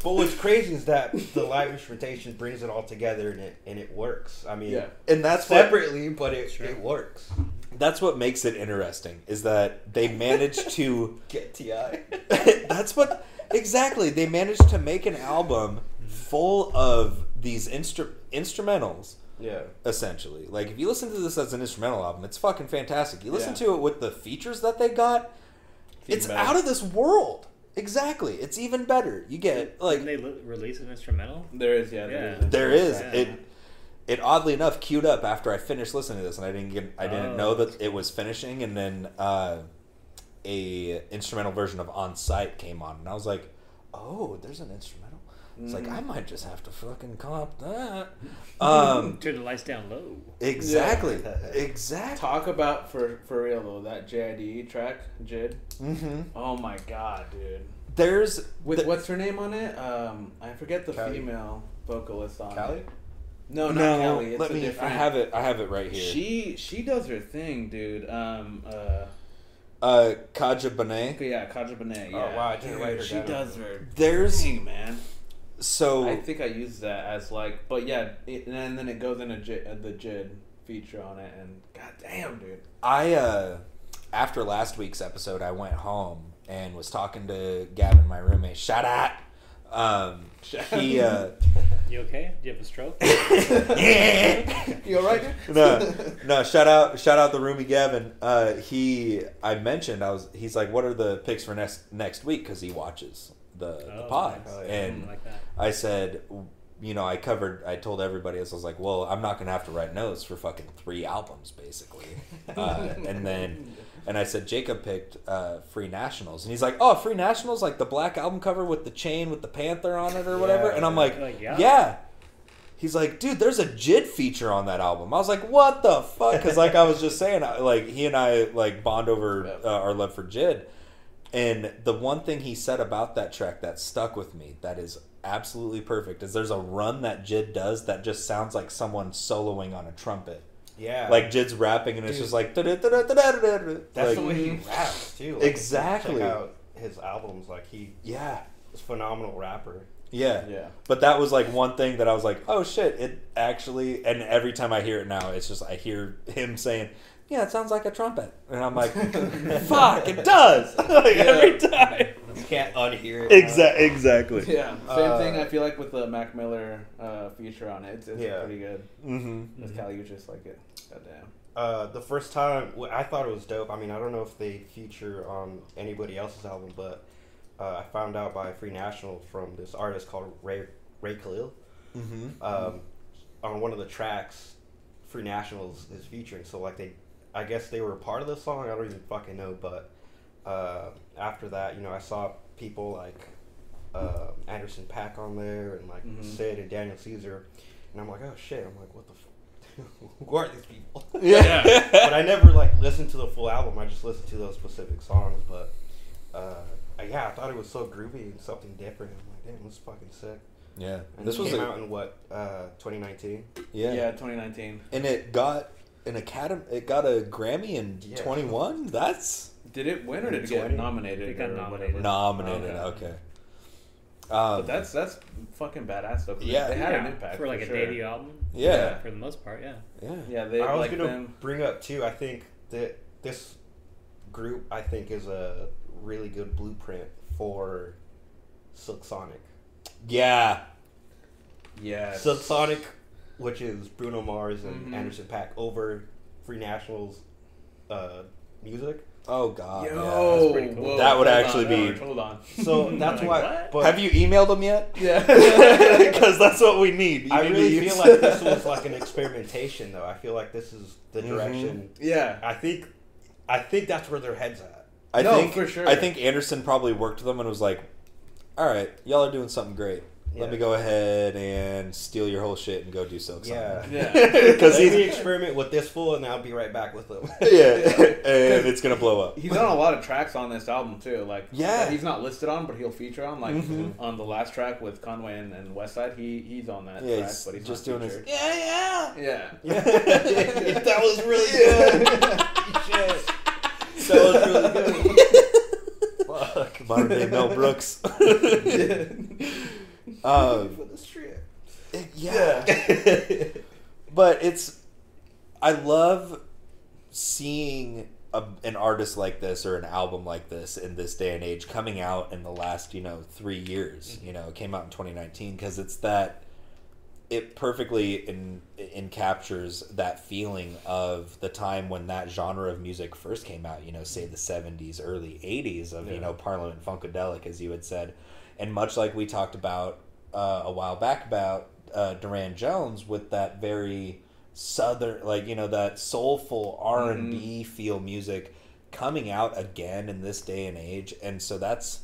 But what's crazy is that the live instrumentation brings it all together and it and it works. I mean, Yeah. And that's what, separately, but it it works. that's what makes it interesting is that they managed to Get Ti. that's what exactly they managed to make an album full of these instru- instrumentals Yeah. essentially. Like if you listen to this as an instrumental album, it's fucking fantastic. You listen Yeah. to it with the features that they got, it's better. out of this world. Exactly. It's even better. You get like Didn't they li- release an instrumental? There is, yeah. There Yeah. is. there is Yeah. it it oddly enough queued up after I finished listening to this and I didn't get I didn't Oh. know that it was finishing and then uh a instrumental version of On Sight came on and I was like, "Oh, there's an instrumental." It's like I might just have to fucking cop that. Um Turn the lights down low. exactly. Exactly. Talk about for for real though that JIDE track, Jid. Mhm. Oh my god, dude. There's With the- what's her name on it? Um, I forget the Callie. female vocalist on Callie? it. No, not no, Kelly. It's let a me. different. I have it. I have it right here. She she does her thing, dude. Um, uh, uh, Kadhja Bonet. yeah, Kadhja Bonet. Oh, Yeah. wow, I didn't Dude, write her She down. does her There's thing, man. So I think I use that as like, but yeah, it, and then it goes into J, uh, the Jid feature on it, and god damn, dude. I uh after last week's episode, I went home and was talking to Gavin, my roommate. Shout out. Um, he uh, You okay? Do you have a stroke? You alright, dude? no, no. Shout out, shout out the roomie Gavin. Uh, he, I mentioned, I was. He's like, "What are the picks for next next week?" Because he watches the, the Oh, pod, nice. and like. I said, you know, I covered. I told everybody else. I was like, well, I'm not gonna have to write notes for fucking three albums, basically. Uh, and then, and I said Jacob picked uh, Free Nationals, and he's like, oh, Free Nationals, like the black album cover with the chain with the panther on it or whatever. Yeah. And I'm like, Like, yeah. yeah. He's like, dude, there's a JID feature on that album. I was like, what the fuck? Because like I was just saying, like he and I like bond over uh, our love for JID. And the one thing he said about that track that stuck with me, that is absolutely perfect, is there's a run that Jid does that just sounds like someone soloing on a trumpet. Yeah. Like Jid's rapping and it's just like that's like, the way he raps too. Like, Exactly. Check out his albums. Like he Yeah. is a phenomenal rapper. Yeah. Yeah. But that was like one thing that I was like, oh shit, it actually and every time I hear it now, it's just I hear him saying, Yeah, it sounds like a trumpet. And I'm like, Fuck, it does. like every time. You can't unhear it. Exa- exactly. Yeah. Same Uh, thing. I feel like with the Mac Miller uh, feature on it, it's, it's Yeah. pretty good. Mm-hmm. With Kali, you just like it. Goddamn. Uh, the first time I thought it was dope. I mean, I don't know if they feature on anybody else's album, but uh, I found out by Free National from this artist called Ray Ray Khalil. Mm-hmm. Um, on one of the tracks, Free Nationals is featuring. So like they, I guess they were a part of the song. I don't even fucking know. But uh, after that, you know, I saw people like uh, Anderson Paak on there and like Mhm. Syd and Daniel Caesar, and I'm like, oh shit! I'm like, what the. F- Who are these people? Yeah. but I never like listened to the full album. I just listened to those specific songs. But uh, yeah, I thought it was so groovy and something different. I'm like, damn, this is fucking sick. Yeah. And This it was came a, out in what uh, 2019. yeah. Yeah. 2019. And it got an academy it got a Grammy in Yeah. 21. That's Did it win or did it get 20? nominated? It got or nominated. whatever? nominated. Okay. Okay. Um, But that's that's fucking badass though. 'cause Yeah. they had yeah, an impact for like a sure. debut album. Yeah. for the most part, yeah. yeah. Yeah, they I was like gonna them. bring up too. I think that this group, I think, is a really good blueprint for Silk Sonic. Yeah. Yeah, Silk Sonic, which is Bruno Mars and Mhm. Anderson Paak over Free Nationals uh, music. Oh god. Yo, that's pretty cool. whoa, That would actually on, be- George, Hold on. So that's Like, why. But. Have you emailed them yet? Yeah. Because that's what we need. You I need to really feel like this was like an experimentation, though. I feel like this is the Mhm. direction. yeah. I think, I think that's where their heads at. I No, think for sure. I think Anderson probably worked with them and was like, "All right, y'all are doing something great. Let me go ahead and steal your whole shit and go do Silk Yeah. Sonic." Yeah. Because Let me he's experiment with this fool, and I'll be right back with them. yeah, and it's gonna blow up. He's on a lot of tracks on this album too. Like Yeah. he's not listed on, but he'll feature on. Like Mhm. on the last track with Conway and, and Westside, he he's on that Yeah, track, he's but he's just not doing his featured. yeah, yeah. Yeah. that was really good. Shit. That was really good. Fuck. Modern day Mel Brooks. Um, for the strip. yeah. but it's I love seeing a, an artist like this or an album like this in this day and age coming out in the last you know three years. You know it came out in 2019 because it's that it perfectly in, in captures that feeling of the time when that genre of music first came out you know say the 70s early 80s of you know parliament funkadelic as you had said and much like we talked about uh, a while back about uh, Durand Jones with that very southern, like you know, that soulful R and B feel music coming out again in this day and age, and so that's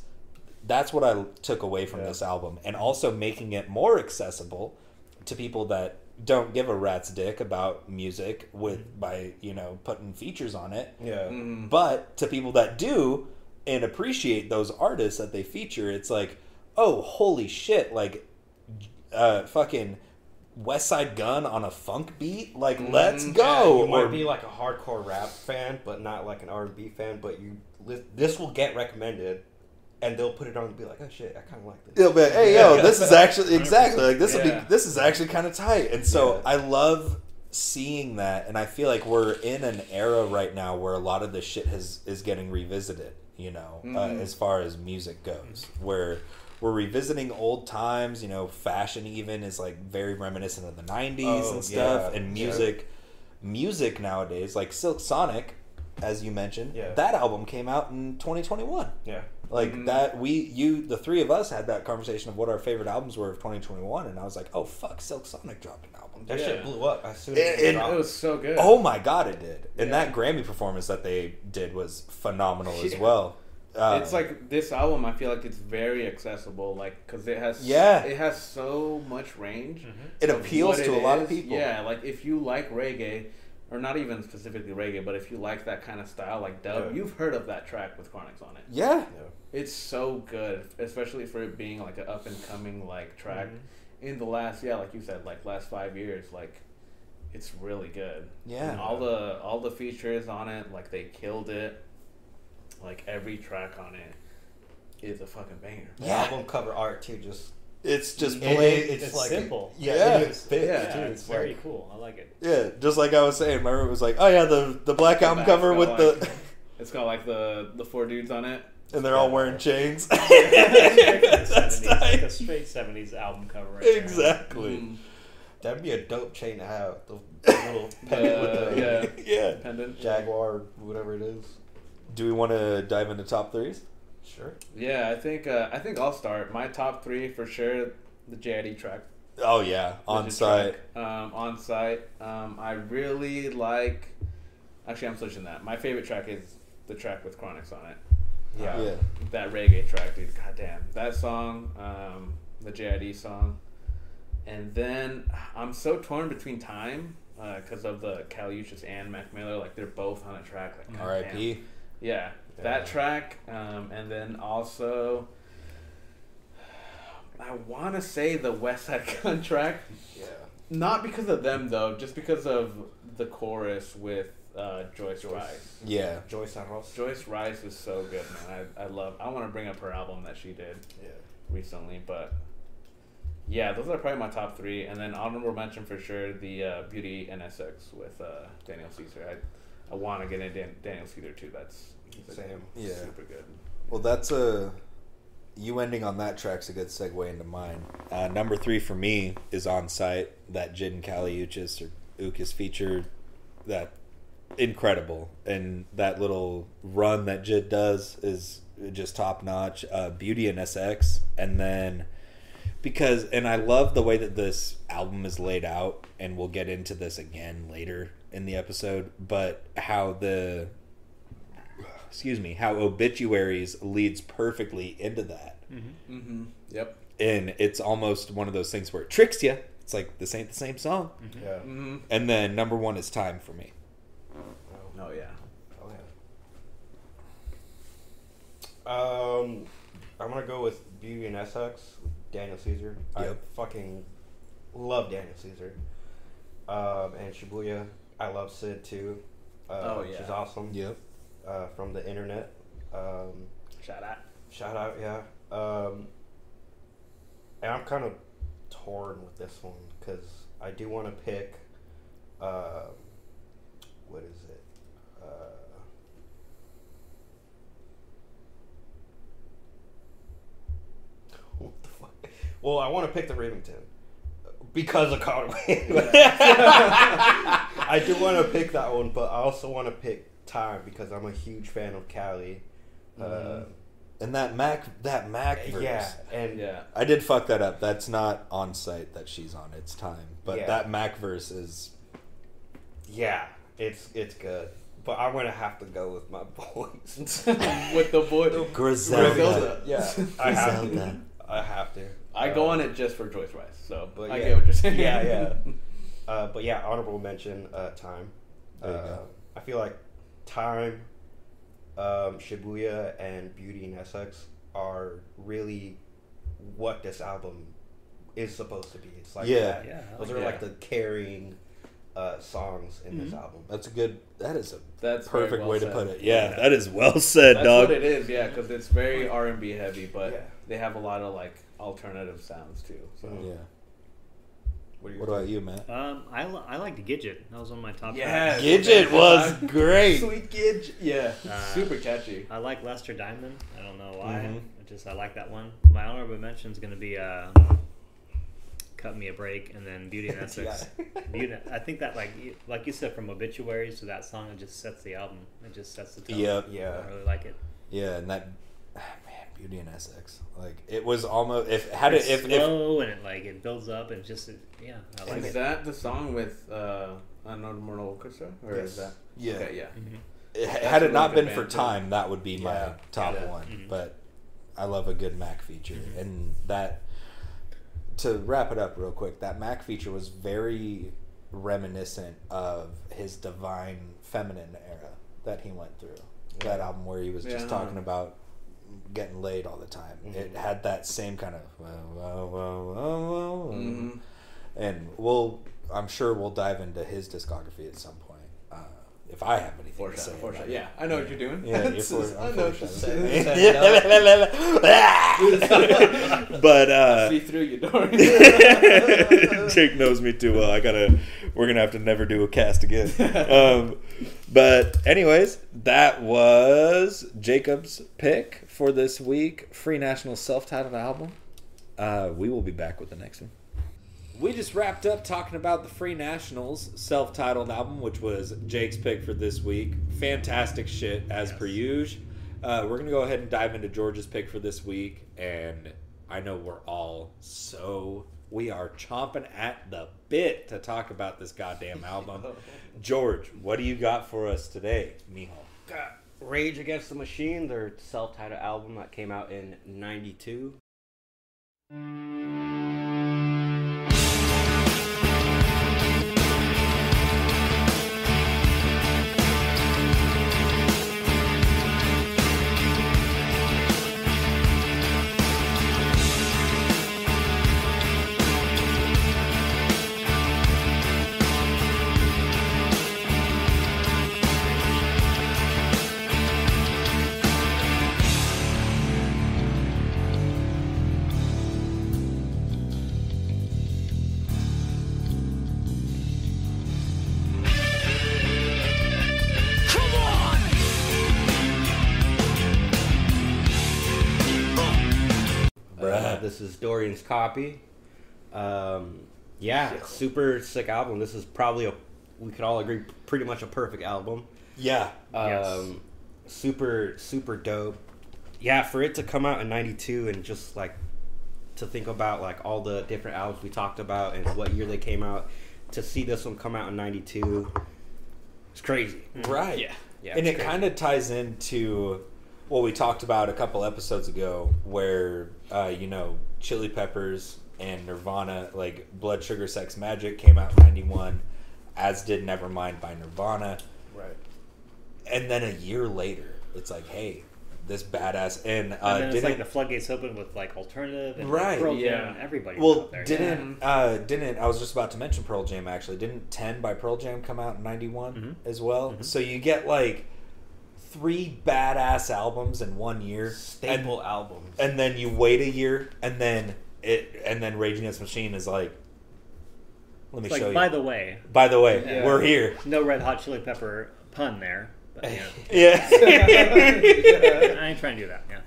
that's what I took away from Yeah. this album, and also making it more accessible to people that don't give a rat's dick about music with by you know putting features on it Yeah. Mm. but to people that do and appreciate those artists that they feature, it's like, oh, holy shit! Like, uh, fucking Westside Gun on a funk beat. Like, let's Mhm. go. you might Or- be like a hardcore rap fan, but not like an R and B fan. But you, this will get recommended, and they'll put it on and be like, "Oh shit, I kind of like this." It'll be, hey yo, this is actually exactly like this will be this is actually kind of tight, and so Yeah. I love seeing that, and I feel like we're in an era right now where a lot of this shit has is getting revisited. You know, uh, Mhm. as far as music goes, where we're revisiting old times. You know, fashion even is like very reminiscent of the '90s Oh, and stuff, yeah, and yeah. music, music nowadays like Silk Sonic, as you mentioned, Yeah. that album came out in 2021 Yeah. like Mhm. that we you the three of us had that conversation of what our favorite albums were of 2021 and i was like oh fuck silk sonic dropped an That Yeah. shit blew up as soon as It- it, it- It was so good. oh my god it did and Yeah. that grammy performance that they did was phenomenal as well uh, it's like this album. I feel like it's very accessible, like because it has Yeah. it has so much range. it appeals to it a lot of people Yeah, like if you like reggae, or not even specifically reggae, but if you like that kind of style, like dub, Yeah. you've heard of that track with Chronixx on it. yeah It's so good, especially for it being like an up and coming like track Mm-hmm. In the last yeah, like you said, like last five years, like it's really good. Yeah. And all the all the features on it, like they killed it. Like every track on it is a fucking banger. The Yeah. album cover art too. Just it's just it- plain it's, It's like simple. Yeah, Yeah. it just fits Yeah, too. It's it's very like cool. I like it. yeah just like i was saying remember it was like oh yeah the the black album back's cover with like- the It's got like the the four dudes on it. And they're all wearing chains That's That's 70s, like a tight. straight 70s album cover right there. exactly Mm. that'd be a dope chain to have. The, the little pendant with the yeah. yeah Pendant. Jaguar, whatever it is. do we want to dive into top threes Sure. Yeah, I think uh, I think I'll start. My top three for sure. The JID track. oh yeah on sight. Um, on sight. Um, I really like. Actually, I'm switching that. My favorite track is the track with Chronixx on it. Yeah. yeah That reggae track, dude. God damn. That song, um, the JID song. And then I'm so torn between time because of the Kali Uchis and Mac Miller. Like, they're both on a track. Like, rip Yeah, Yeah. that track, um, and then also, I want to say the West Side Gun track. Yeah. Not because of them though, just because of the chorus with uh, Joyce, Wrice. yeah Joyce Arroz. Joyce Wrice is so good, man. I, I love. I want to bring up her album that she did. Yeah. recently, but yeah, those are probably my top three. And then honorable mention for sure the uh, Beauty and Essex with uh, Daniel Caesar. I I want to get into Dan- Daniel Caesar too. That's he's a- Same. Yeah. super good. Well, that's a you ending on that track's a good segue into mine. Uh, number three for me is on sight that Jid and Kali Uchis or Ukis feature. That incredible, and that little run that Jid does is just top notch. Uh, Beauty and Essex, and then because and I love the way that this album is laid out, and we'll get into this again later in the episode. But how the excuse me, how obituaries leads perfectly into that. Mm-hmm. Yep. And it's almost one of those things where it tricks you. It's like this ain't the same song. Yeah. Mm-hmm. And then number one is time for me. Oh yeah. Oh yeah. Um, I'm gonna go with Beauty and Essex, Daniel Caesar. I fucking love Daniel Caesar. Um, and Shibuya, I love Syd too. Uh, Oh, yeah. she's awesome. Yep. Uh, from the internet. Um, Shout out. shout out, yeah. Um, and I'm kind of torn with this one because I do want to pick. Uh, what is it? Uh, what the fuck? Well, I want to pick the Rivington because of Conway. I do want to pick that one, but I also want to pick Time because I'm a huge fan of Kali. Uh, And that Mac that Mac verse. yeah, and Yeah. I did fuck that up. That's not on sight that she's on. It's time. But Yeah. that Mac verse is Yeah, it's it's good, but I'm gonna have to go with my boys. With the boy. Griselda. Griselda. yeah, I have to. I have to. I go Uh, on it just for Joyce Wrice, so but I yeah. get what you're saying. Yeah, yeah. Uh, but yeah, honorable mention. Uh, time. Uh. I feel like time, um, Shibuya, and Beauty and Essex are really what this album is supposed to be. It's like Yeah. that. Yeah, Those like are that. like the carrying uh, songs in Mm-hmm. this album. That's a good that is a That's perfect well way to put it. Yeah, that is well said, That's dog. what it is, yeah, because it's very R and B heavy, but Yeah. they have a lot of like alternative sounds too. So Yeah. What, are What about you, Matt? Um, I, li- I liked Gidget. That was one of my top. Yeah, tracks. Gidget was great. Sweet Gidget, yeah, Uh, super catchy. I like Lester Diamond. I don't know why. Mhm. I just I like that one. My honorable mention is going to be uh, "Cut Me a Break" and then "Beauty and Essex." Beauty, I think that like you- like you said, from obituaries to that song, it just sets the album. It just sets the tone. Yep. Yeah. I really like it. Yeah, and that ah, man, Beauty and Essex. Like it was almost if had it It's if, if slow and it like it builds up and just it, yeah, I like is it. that the song with uh, Unknown Orchestra, or is that? yeah, Okay, yeah. Mhm. it- had a it not been for time, that would be my top Yeah. one. Mhm. But I love a good Mac feature, Mm-hmm. and that to wrap it up real quick, that Mac feature was very reminiscent of his divine feminine era that he went through. That album where he was just Yeah. talking about getting laid all the time. It Mhm. had that same kind of whoa, whoa, whoa, whoa, whoa. Mhm. and we'll I'm sure we'll dive into his discography at some point. If I have anything to say, Foreshadow, about foreshadow. it. Yeah, I know what you're doing. Yeah, you're for, I'm know what you're saying. but uh, See through you, Dorian. Jake knows me too well. I gotta. We're gonna have to never do a cast again. Um, but anyways, that was Jacob's pick for this week. Free National self-titled album. Uh, we will be back with the next one. We just wrapped up talking about the Free Nationals self-titled album, which was Jake's pick for this week. Fantastic shit as per usual. Uh, we're gonna go ahead and dive into George's pick for this week, and I know we're all so we are chomping at the bit to talk about this goddamn album. George, what do you got for us today, Mijo? got Rage Against the Machine, their self-titled album that came out in '92. This is Dorian's copy. Um, yeah, super sick album. This is probably a we could all agree pretty much a perfect album. Yeah. Um, Yes. super super dope. Yeah, for it to come out in '92 and just like to think about like all the different albums we talked about and what year they came out, to see this one come out in '92, it's crazy. Right. Yeah. Yeah, and it kind of ties into what we talked about a couple episodes ago, where uh, you know Chili Peppers and Nirvana, like Blood Sugar Sex Magik, came out in '91, as did Nevermind by Nirvana, Right. and then a year later, it's like, hey, this badass and, uh, and then it's like the floodgates open with like alternative and Right. Pearl Jam Yeah. and everybody. well out there. didn't uh, didn't I was just about to mention Pearl Jam actually didn't Ten by Pearl Jam come out in '91 Mhm. as well? So you get like three badass albums in one year, staple and, albums. and then you wait a year, and then it and then Rage Against Machine is like, let me It's like, show you. by the way, By the way, Yeah. we're here. no Red Hot Chili Pepper pun there. But, yeah. Yeah. I ain't trying to do that. Yeah.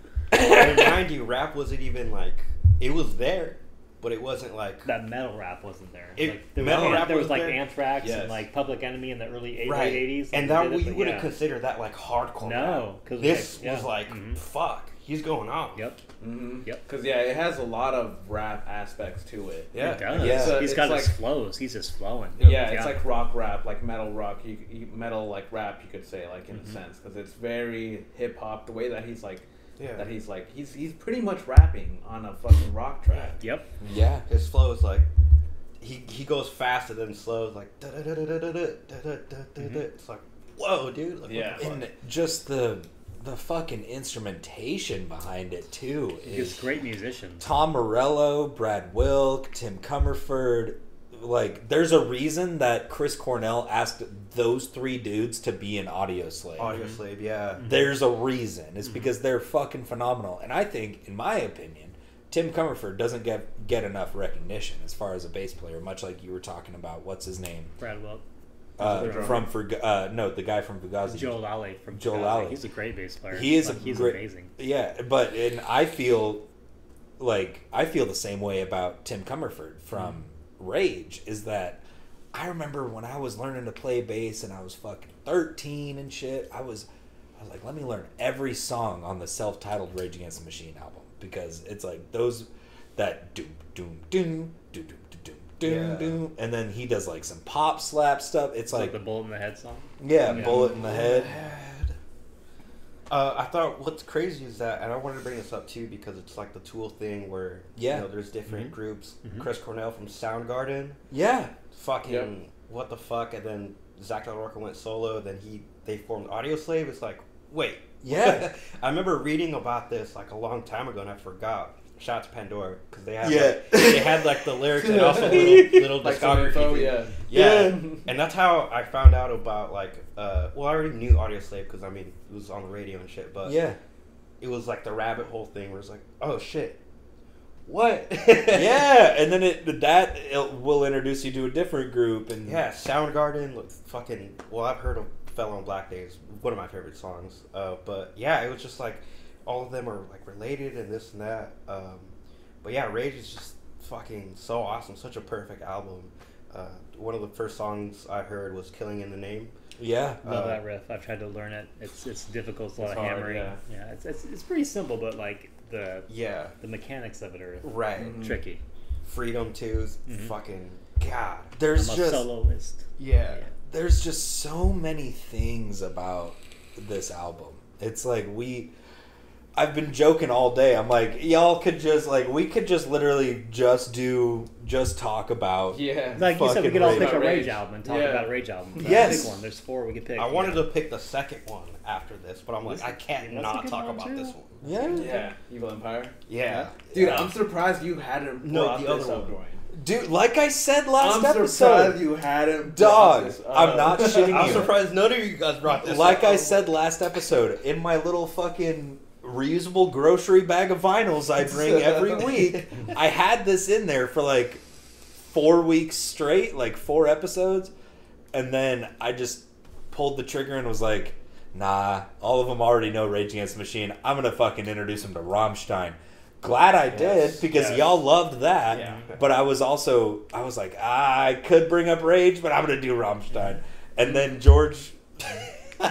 and mind you, rap wasn't even like it was there, but it wasn't like That metal rap wasn't there. It- like, there metal was, rap there was was like there. Anthrax Yes. and like Public Enemy in the early eight- right. late 80s. and that did it, you but wouldn't yeah. consider that like hardcore. No, rap. 'cause, this like, yeah. was like Mhm. fuck. He's going on. Yep. Mm-hmm. Yep. Because yeah, it has a lot of rap aspects to it. Yeah. He does. Yeah. So He's it's got like- his flows. He's just flowing. Yeah, it's like rock rap, like metal rock, you, you metal like rap, you could say, like in Mm-hmm. a sense, because it's very hip hop. The way that he's like, Yeah. that he's like, he's he's pretty much rapping on a fucking rock track. Yep. yeah. His flow is like he he goes fast and then slows like da da da da da da da da da da da. It's like whoa, dude. Like, Yeah. What the? And just the the fucking instrumentation behind it too He's is great musician. Tom Morello, Brad Wilk, Tim Commerford. Like, there's a reason that Chris Cornell asked those three dudes to be an Audioslave. Audio slave, yeah. There's a reason. It's because they're fucking phenomenal. And I think, in my opinion, Tim Commerford doesn't get get enough recognition as far as a bass player. Much like you were talking about. What's his name? Brad Wilk. Uh, from Fug- uh, no, the guy from Fugazi. Joe Lally from Joel Fugazi. Lally. He's a great bass player. He is Like, a he's great- amazing. Yeah, but and I feel like I feel the same way about Tim Commerford from Rage. Is that I remember when I was learning to play bass and I was fucking thirteen and shit. I was I was like, let me learn every song on the self-titled Rage Against the Machine album because it's like those that doom doom doom doom doom doom doom Yeah. doom, and then he does like some pop slap stuff. It's like like the bullet in the head song. yeah, Yeah. bullet in the head. Uh, I thought what's crazy is that, and I wanted to bring this up too because it's like the Tool thing where Yeah. you know there's different Mhm. groups. Mhm. Chris Cornell from Soundgarden, Yeah, fucking Yep. what the fuck, and then Zack de la Rocha went solo. Then he they formed Audioslave. It's like wait, Yeah. I remember reading about this like a long time ago, and I forgot. Shout out to Pandora because they had Yeah. like, they had like the lyrics and also little little Like discography. info, yeah. Yeah, Yeah. and that's how I found out about like, uh, well, I already knew Audioslave because I mean it was on the radio and shit, but yeah. it was like the rabbit hole thing where it's like, oh shit, what? yeah, and then it that it will introduce you to a different group, and yeah. Soundgarden, look, fucking. Well, I've heard of "Fell on Black Days," one of my favorite songs. Uh, but yeah, it was just like all of them are like related and this and that. Um, but yeah, Rage is just fucking so awesome, such a perfect album. Uh, one of the first songs I heard was "Killing in the Name." yeah, Love Uh, that riff. I've tried to learn it. It's it's difficult. It's a lot It's of hard, hammering. yeah. it's, it's it's pretty simple, but like the Yeah, the mechanics of it are right. Mhm. tricky. Freedom too. Mhm. Fucking God. there's I'm a just soloist. Yeah. there's just so many things about this album. It's like we I've been joking all day. I'm like, y'all could just like we could just literally just do just talk about Yeah. Like you said, we Fucking could all Rage. pick a About Rage, Rage. album and talk Yeah. about a Rage album. So Yes. pick one. There's four we could pick. I wanted yeah. to pick the second one after this, but I'm like, I can't That's not talk about too. this one. Yeah. Yeah. Evil Empire. Yeah. Dude, Yeah. I'm surprised you hadn't No, brought the other one. Dorian. Dude, like I said last I'm episode, surprised you hadn't. Dog, brought this I'm not shitting I'm you. surprised none of you guys brought this like up. I said last episode, in my little fucking reusable grocery bag of vinyls I bring every week, I had this in there for like four weeks straight, like four episodes, and then I just pulled the trigger and was like, "Nah, all of them already know Rage Against the Machine. I'm gonna fucking introduce them to Rammstein." glad I did because yes. y'all loved that. Yeah. But I was also I was like ah, I could bring up Rage, but I'm gonna do Rammstein. And then George,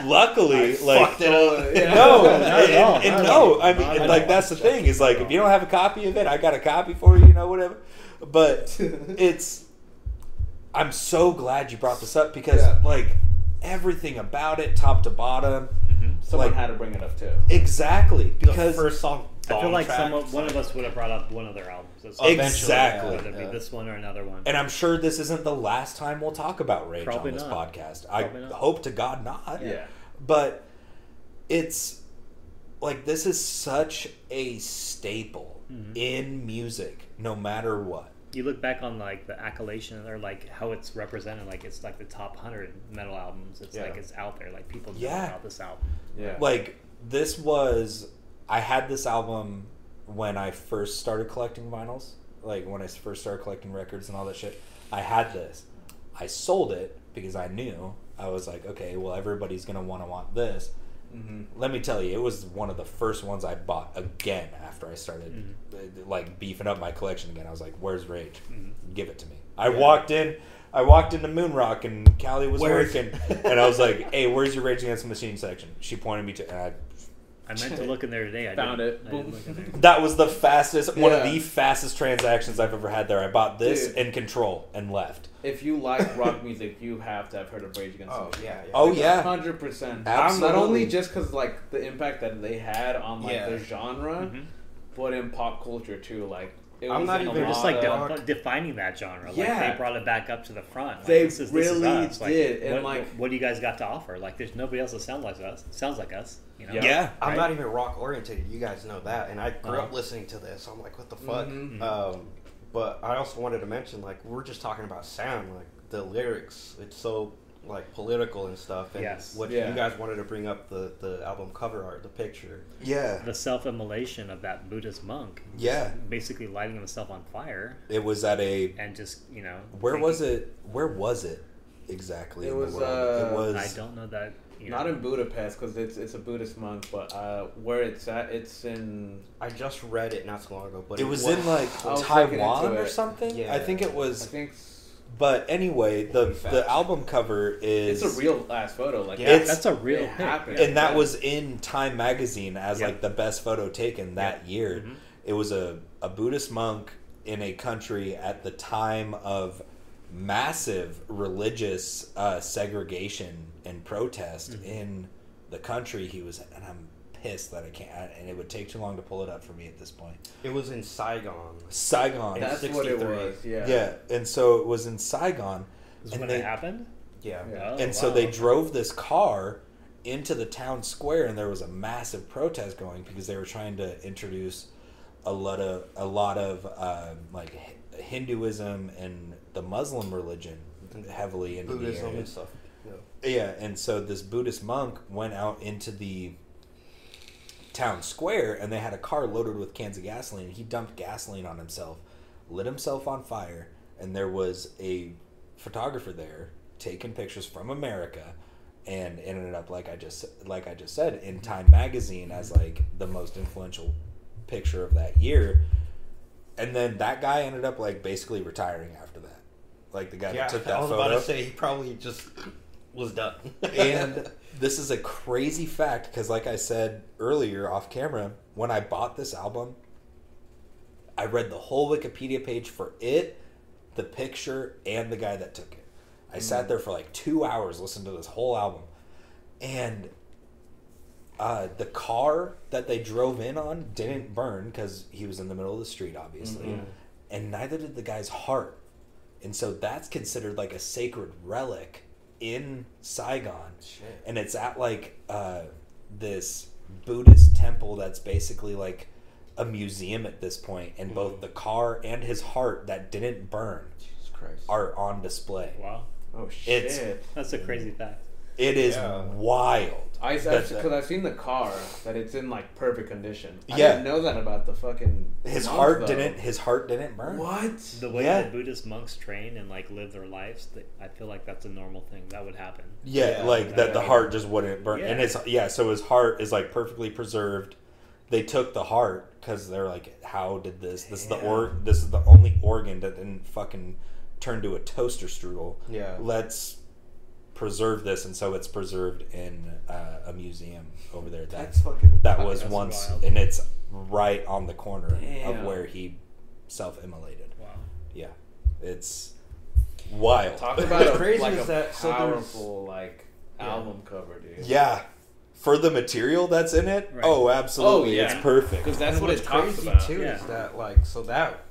luckily, like fucked it up. No, Not at and- and no. I mean, Not at like that's the thing is like if you don't have a copy of it, I got a copy for you, you know, whatever. But it's, I'm so glad you brought this up because Yeah. like everything about it, top to bottom, mm-hmm. Someone like- had to bring it up too. exactly The because first song. I feel like track, someone, one of us would have brought up one of their albums. It's- Eventually, Exactly. Whether it yeah. be this one or another one. And I'm sure this isn't the last time we'll talk about Rage Probably on this not. podcast. I not. hope to God not. Yeah. But it's like this is such a staple Mm-hmm. in music, no matter what. you look back on like the accolation or like how it's represented, like it's like the top hundred metal albums. It's Yeah. like it's out there. Like people know Yeah. about this album. Yeah. Like this was I had this album when I first started collecting vinyls, like when I first started collecting records and all that shit. I had this. I sold it because I knew I was like, okay, well everybody's gonna want to want this. hmm Let me tell you, it was one of the first ones I bought again after I started uh, like beefing up my collection again. I was like, "Where's Rage? Give it to me." I walked in, I walked into Moonrock and Callie was Where's- working, and I was like, "Hey, where's your Rage Against the Machine section?" She pointed me to, and I, I meant to look in there today. I Found didn't. it. I didn't Boom. look in there. that was the fastest, one of Yeah. the fastest transactions I've ever had there. I bought this Dude. and Control and left. If you like rock music, you have to have heard of Rage Against Oh the Machine. yeah. yeah. Oh yeah, hundred percent. Absolutely. Not only just because like the impact that they had on like Yeah. the genre, Mhm. but in pop culture too. Like it I'm not in even- just like of- defi- defining that genre. Like Yeah. they brought it back up to the front. Like, They this is, this is really us. Like, did, and, what, like- what do you guys got to offer? Like there's nobody else that sounds like us. Sounds like us. You know? Yeah. yeah. I'm Right? not even rock oriented. You guys know that, and I grew up Uh-huh. listening to this. I'm like, what the fuck? Mhm. Um, but I also wanted to mention, like, we're just talking about sound, like the lyrics. It's so like political and stuff. And Yes. What Yeah. you guys wanted to bring up the the album cover art, the picture. yeah, The self-immolation of that Buddhist monk. Yeah. Basically lighting himself on fire It was at a and just you know. where thinking- was it? Where was it exactly? It in the was, world? uh, it was. I don't know that. You know, Not in Budapest because it's it's a Buddhist monk, but uh, where it's at, it's in. I just read it not so long ago, but it was in like I was looking Taiwan or something. Yeah. I think it I was. think s- But anyway, the the album cover is it's a real ass photo. Like Yeah, It's- that's a real it pic. happened. and that Yeah. was in Time magazine as Yeah. like the best photo taken that year. Mhm. It was a, a Buddhist monk in a country at the time of massive religious uh, segregation and protest Mhm. in the country he was and I'm pissed that I can't and it would take too long to pull it up for me at this point. It was in Saigon. Saigon. That's what it was. Yeah. yeah. and so it was in Saigon Is when they- it happened. Yeah. Yeah. Oh, and so they drove this car into the town square and there was a massive protest going because they were trying to introduce a lot of a lot of um, like hinduism and the muslim religion heavily into Buddhism the area. and stuff. Yeah. yeah and so this buddhist monk went out into the town square and they had a car loaded with cans of gasoline he dumped gasoline on himself lit himself on fire and there was a photographer there taking pictures from america and ended up like i just like i just said in time magazine as like the most influential picture of that year and then that guy ended up like basically retiring after that like the guy Yeah, that took that photo. I was photo about to say he probably just was done. and this is a crazy fact because like i said earlier off camera when i bought this album i read the whole wikipedia page for it the picture and the guy that took it. I sat there for like two hours listening to this whole album. And uh, the car that they drove in on didn't burn because he was in the middle of the street obviously. Mhm. and neither did the guy's heart. And so that's considered like a sacred relic in saigon Shit. and it's at like uh, this Buddhist temple that's basically like a museum at this point, and both the car and his heart that didn't burn Jesus Christ. are on display. Wow, Oh shit. It's- that's a crazy fact. It is Yeah. wild. I that- because I've seen the car that it's in like perfect condition. I Yeah. didn't know that about the fucking. his monk, heart though. didn't. His heart didn't burn. What? The way Yeah. that Buddhist monks train and like live their lives, they, I feel like that's a normal thing that would happen. Yeah, Yeah, like that. The that- heart just wouldn't burn, and Yeah. his yeah. So his heart is like perfectly preserved, they took the heart because they're like, how did this? This is the Yeah. or this is the only organ that didn't fucking turn to a toaster strudel. Yeah. Let's preserve this, and so it's preserved in uh, a museum over there. That That's fucking. that was That's once, wild. and it's right on the corner of where he self-immolated. Wow. Yeah, it's wild. Talk about a, crazy like is that- so there's- powerful like album cover, dude. Yeah. For the material that's in it, Right. oh, absolutely, Oh, yeah. it's perfect. Because that's And what it's crazy about. too Yeah. is that like so that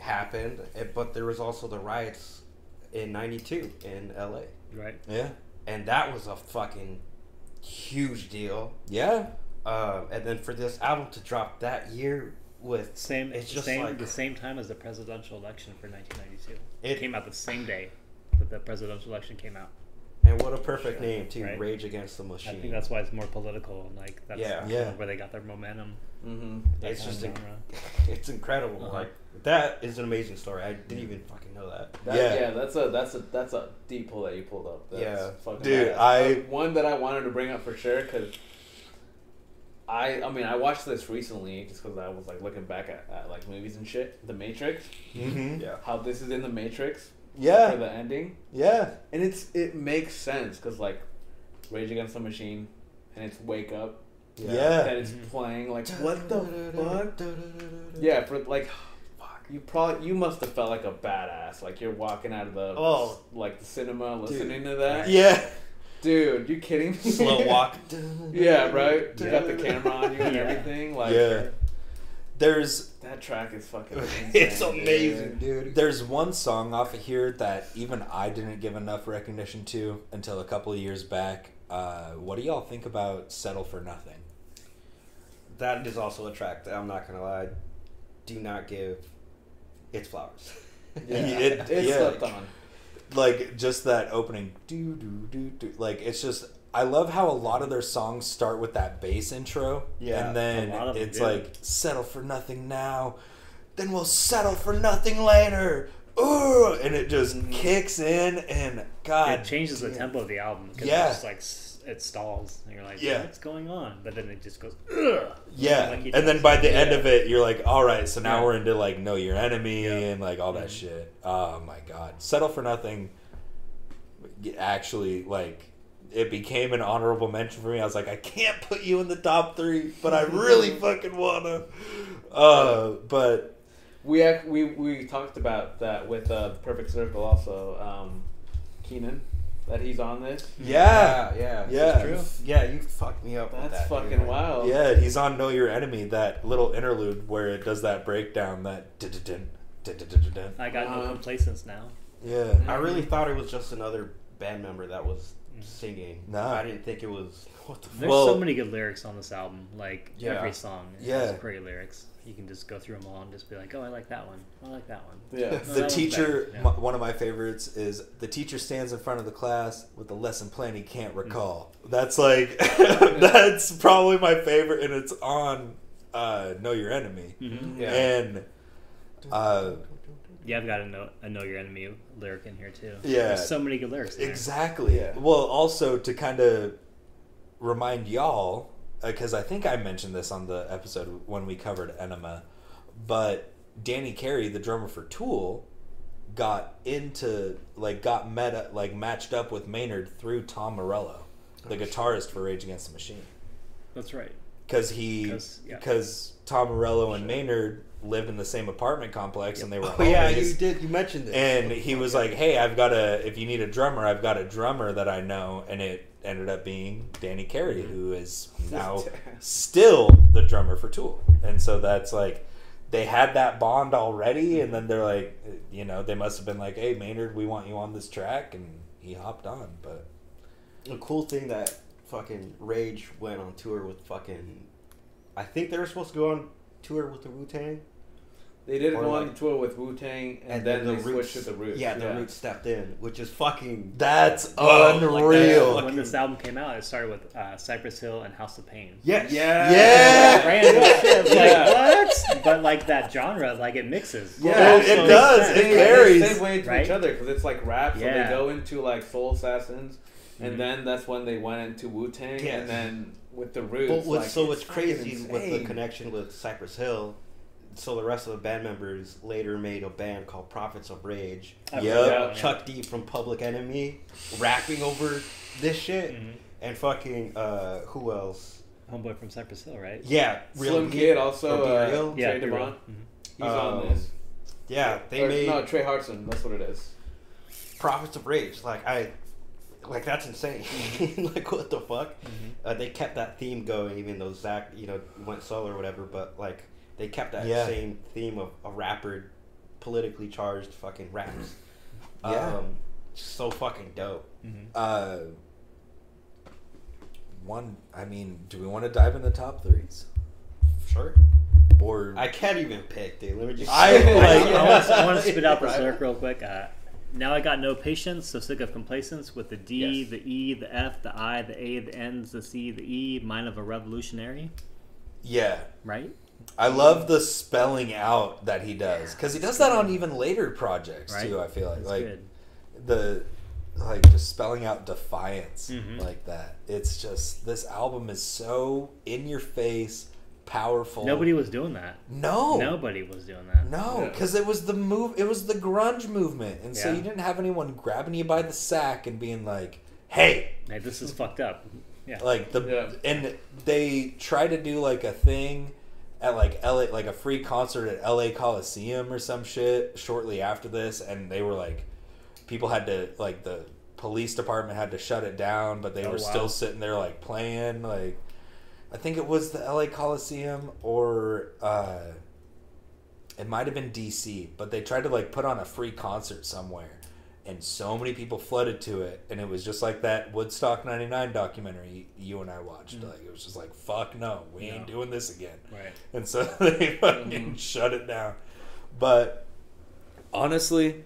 happened, but there was also the riots in '92 in LA, Right. Yeah, and that was a fucking huge deal. yeah, Um, and then for this album to drop that year with Same. it's just same. like the same time as the presidential election for 1992. It- It came out the same day that the presidential election came out. and what a perfect name too, Right. Rage Against the Machine. I think that's why it's more political and like that's Yeah. Yeah. where they got their momentum. Mm-hmm. It's just inc- it's incredible. Uh-huh. Like that is an amazing story. I didn't even fucking know that. That, Yeah. yeah. that's a that's a that's a deep pull that you pulled up. That's Yeah. fucking Dude, badass. I- Uh, one that I wanted to bring up for sure because I I mean I watched this recently just because I was like looking back at, at like movies and shit. The Matrix, mm-hmm. Yeah. how this is in the Matrix Yeah. for yeah, the ending, yeah, and it's it makes sense because like Rage Against the Machine, and it's Wake Up yeah, that it's playing like what the fuck. Yeah, for like, fuck, you probably you must have felt like a badass. Like you're walking out of the Oh. like the cinema listening to that. yeah. Dude, you kidding me? Slow walk. yeah, right. You got the camera on you and everything. Like, Yeah. There's that track is fucking. Insane, it's amazing, dude. dude. there's one song off of here that even I didn't give enough recognition to until a couple of years back. Uh, what do y'all think about "Settle for Nothing"? That is also a track that I'm not gonna lie, do not give its flowers. Yeah, It- it, yeah. slept on. like just that opening do do do do like it's just I love how a lot of their songs start with that bass intro Yeah, and then a them it's like settle for nothing now then we'll settle for nothing later Ooh, and it just Mm-hmm. kicks in and god it changes the tempo of the album because Yeah. it's just like s- it stalls and you're like Yeah. what's going on but then it just goes Ugh. yeah Like and then by the end Yeah. of it you're like all right so now Yeah. we're into like know your enemy Yeah. and like all that shit oh my god settle for nothing actually like it became an honorable mention for me i was like i can't put you in the top three but i really fucking wanna uh but We ac- we we talked about that with uh, the Perfect Circle also. Um, Keenan, that he's on this. yeah yeah, Yeah. True. Yeah, you fucked me up. with That's that, dude. fucking wild. yeah he's on know your enemy that little interlude where it does that breakdown that dun-dun-dun, dun-dun-dun-dun. I got no Uh, complacence now yeah I really thought it was just another band member that was singing. Nah. I didn't think it was. What the there's Well- so many good lyrics on this album like Yeah. every song Yeah. has great lyrics you can just go through them all and just be like oh I like that one I like that one Yeah. No, the teacher. Yeah. m- one of my favorites is the teacher stands in front of the class with a lesson plan he can't recall that's like that's probably my favorite and it's on uh know your enemy Mhm. Yeah. and uh yeah I've got a know, a know your enemy lyric in here too Yeah. there's so many good lyrics there. exactly Yeah. well also to kind of remind y'all Uh, because i think i mentioned this on the episode when we covered Ænima but danny carey the drummer for tool got into like got meta like matched up with maynard through tom morello the guitarist for rage against the machine that's right because he 'Cause, yeah. because tom morello and maynard lived in the same apartment complex and they were Oh yeah, you did. You mentioned it. and he was like, "Hey, I've got a. If you need a drummer, I've got a drummer that I know." And it ended up being Danny Carey, mm-hmm. who is now still the drummer for Tool. And so that's like they had that bond already, and then they're like, you know, they must have been like, "Hey, Maynard, we want you on this track," and he hopped on. But a cool thing that fucking Rage went on tour with fucking. I think they were supposed to go on tour with the Wu Tang. They did Or go on like- tour with Wu Tang, and, then, they switched to the Roots. Yeah, the Roots stepped in, which is fucking. That's Whoa, like unreal. that. When this album came out, it started with uh, Cypress Hill and House of Pain. Yes. Yeah. Yeah. Random shit. Yeah. Like what? But like that genre, like it mixes. Yeah, it So does. makes It sense. They, carries, they segue into right? each other because it's like rap, so Yeah. they go into like Soul Assassins, and Mhm. then that's when they went into Wu Tang, Yes. and then with the Roots. But what's like, so what's it's fucking crazy with the connection with Cypress Hill? So the rest of the band members later made a band called Prophets of Rage. Yep. Yeah. Chuck D from Public Enemy rapping over this shit, Mhm. and fucking uh, who else? Homeboy from Cypress Hill, right? Yeah, Slim Be- Kid also. or Be Uh, Real? Yeah, Trey Be Real. Devon. Mhm. He's on Um, this. Yeah, they Or, made no Trey Hartson. That's what it is. Prophets of Rage. Like I, like that's insane. like what the fuck? Mm-hmm. Uh, they kept that theme going, even though Zack, you know, went solo or whatever. But like they kept that Yeah. same theme of a rapper, politically charged fucking raps. Yeah. Um, so fucking dope. Mhm. Uh, one. I mean, do we want to dive in the top threes? Sure. Or I can't even pick, dude. Let me just. I, like- I want to, I want to spit out the Right. lyric real quick. Uh, now I got no patience, so sick of complacence with the D, Yes. the E, the F, the I, the A, the N's, the C, the E, mind of a revolutionary, yeah, right? I love the spelling out that he does because he does that on even later projects Right. too. I feel like That's like good. the like just spelling out defiance Mhm. like that. It's just this album is so in your face, powerful. Nobody was doing that. no, Nobody was doing that. No, Yeah. because it was the move. It was the grunge movement, and so Yeah. you didn't have anyone grabbing you by the sack and being like, "Hey, Hey, this is fucked up. Yeah. like the." Yeah. And they try to do like a thing at like LA, like a free concert at LA Coliseum or some shit shortly after this, and they were like, people had to like the police department had to shut it down, but they Oh, were wow. still sitting there like playing like. I think it was the LA Coliseum or uh, it might have been DC, but they tried to like put on a free concert somewhere, and so many people flooded to it, and it was just like that Woodstock '99 documentary you and I watched. Like it was just like, fuck no, we ain't doing this again. right. And so they fucking shut it down. But honestly,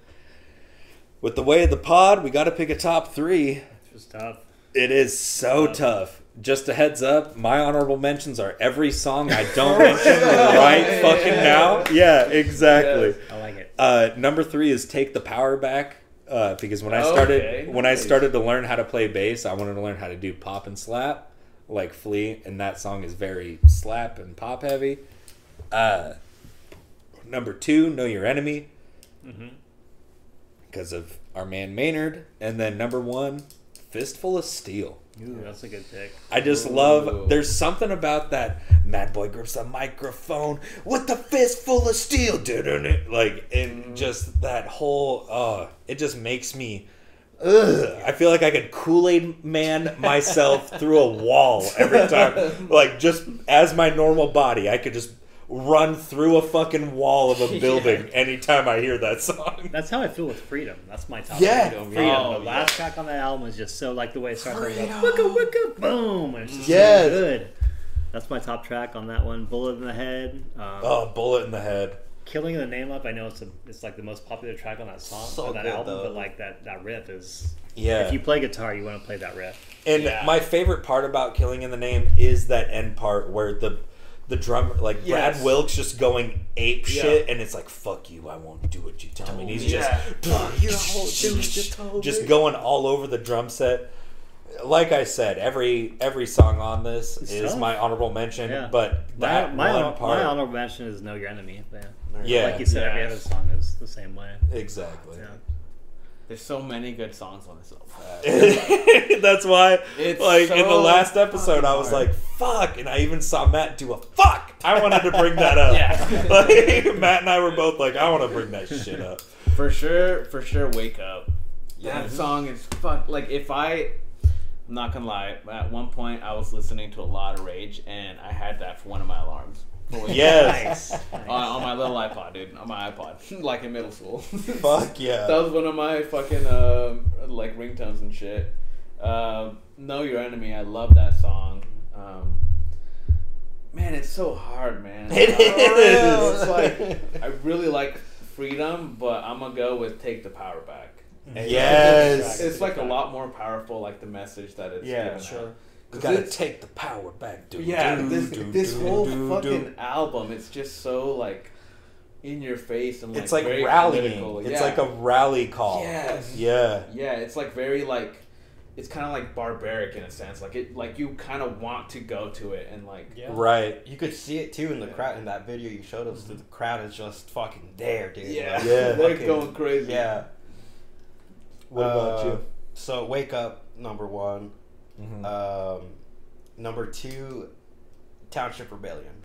with the way of the pod, we got to pick a top three. It's just tough. It is so Tough. tough. Just a heads up, my honorable mentions are every song I don't mention right fucking now. Yeah, exactly. Yes. I like it. Uh, number three is "Take the Power Back" uh, because when I Okay, started when I started to learn how to play bass, I wanted to learn how to do pop and slap like Flea, and that song is very slap and pop heavy. Uh, number two, "Know Your Enemy" because of our man Maynard, and then number one, "Fistful of Steel." Ooh, that's a good pick. I just Ooh. love. There's something about that. Mad boy grips a microphone with a fist full of steel, didn't it? Like, and just that whole. Uh, it just makes me. Ugh, I feel like I could Kool Aid Man myself through a wall every time. Like just as my normal body, I could just run through a fucking wall of a building anytime I hear that song. That's how I feel with Freedom. That's my top. Yeah. Freedom. Freedom. Oh, the last track on that album is just so like the way it starts. Like, Freedom. wicka wicka boom, and it's just Yes. so good. That's my top track on that one. Bullet in the head. Um, Oh, bullet in the head. Killing the name up. I know it's a, it's like the most popular track on that song So on that good, album, though. but like that that riff is. Yeah. If you play guitar, you want to play that riff. And Yeah. my favorite part about Killing in the Name is that end part where the the drummer, like Yes. Brad Wilk's just going ape Yeah. shit and it's like fuck you I won't do what you tell me and he's Yeah. just just going all over the drum set like I said every every song on this It's is tough. my honorable mention Yeah. but that my, one part my honorable mention is "Know Your Enemy." Yeah. yeah Like you said, every other song is the same way. exactly Yeah. There's so many good songs on this album. That's why, It's like in the last episode, I was fucking like, "Fuck," and I even saw Matt do a "fuck." I wanted to bring that up. Yeah. like, Matt and I were both like, "I want to bring that shit up." For sure, for sure, wake up. Yeah. That song is fuck. Like if I, I'm not gonna lie. At one point, I was listening to a lot of Rage, and I had that for one of my alarms. For Yes. Nice. on, on my little iPod, dude. On my iPod, like in middle school. Fuck yeah. That was one of my fucking um, like ringtones and shit. Um, know your enemy. I love that song. Um, Man, it's so hard, man. It It's is. like I really like freedom, but I'm gonna go with take the power back. Yes. It's like a lot more powerful, like the message that it's Yeah, giving sure. out. We 'Cause gotta it's- take the power back, dude. Yeah, do, this do, this do, whole do, fucking do. album, it's just so like in your face and like It's like very rallying. political. It's Yeah. like a rally call. Yes. Yeah. yeah, it's like very like it's kind of like barbaric in a sense. Like it, like you kind of want to go to it and like Yeah. Right. You could see it too in the crowd in that video you showed us. The crowd is just fucking there, dude. yeah, Like, Yeah. they're fucking- going crazy. Yeah. What about Uh, you? So wake up number one. Mhm. Um, number two, Township Rebellion.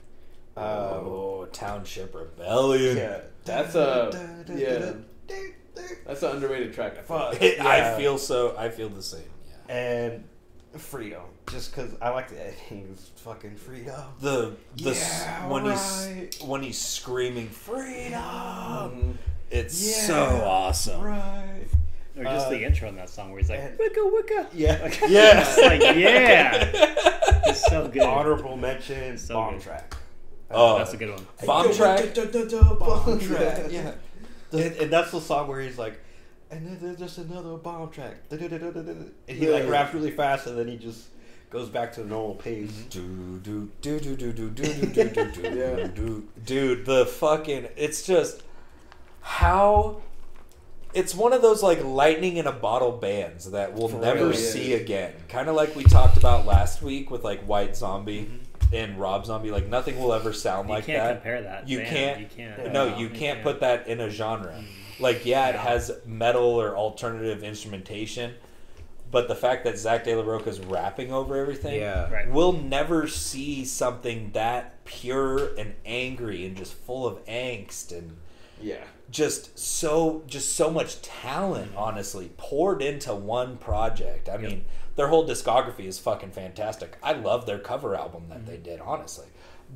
Um, oh, Township Rebellion. yeah, That's a- yeah. That's an underrated track. I feel Fuck. like. I feel so. I feel the same. Yeah. and freedom. Just because I like the editing. It's fucking freedom. The the s Yeah, when right. he's when he's screaming freedom, Mhm. it's Yeah, so awesome. Right. Or just Uh, the intro in that song where he's like, and- wicka wicka. Yeah. Yeah. It's like, yeah. It's so good. Honorable mention. So bomb good. track. Oh, That's a good one. Bomb track. Bomb track. Yeah. And, and that's the song where he's like, and then there's just another bomb track. And he like Yeah. raps really fast, and then he just goes back to the normal pace. Do do do do do do do do do do do do dude the fucking it's just how it's one of those like lightning in a bottle bands that we'll For never real, see yeah. again kind of like we talked about last week with like white zombie mm-hmm. and rob zombie like nothing will ever sound You like can't that compare that. you band. can't You can't. no you can't put that in a genre mm. like yeah it has metal or alternative instrumentation but the fact that Zack de la Rocha's rapping over everything Yeah. Right. we'll never see something that pure and angry and just full of angst and Yeah. Just so just so much talent honestly poured into one project i mean their whole discography is fucking fantastic i love their cover album that they did honestly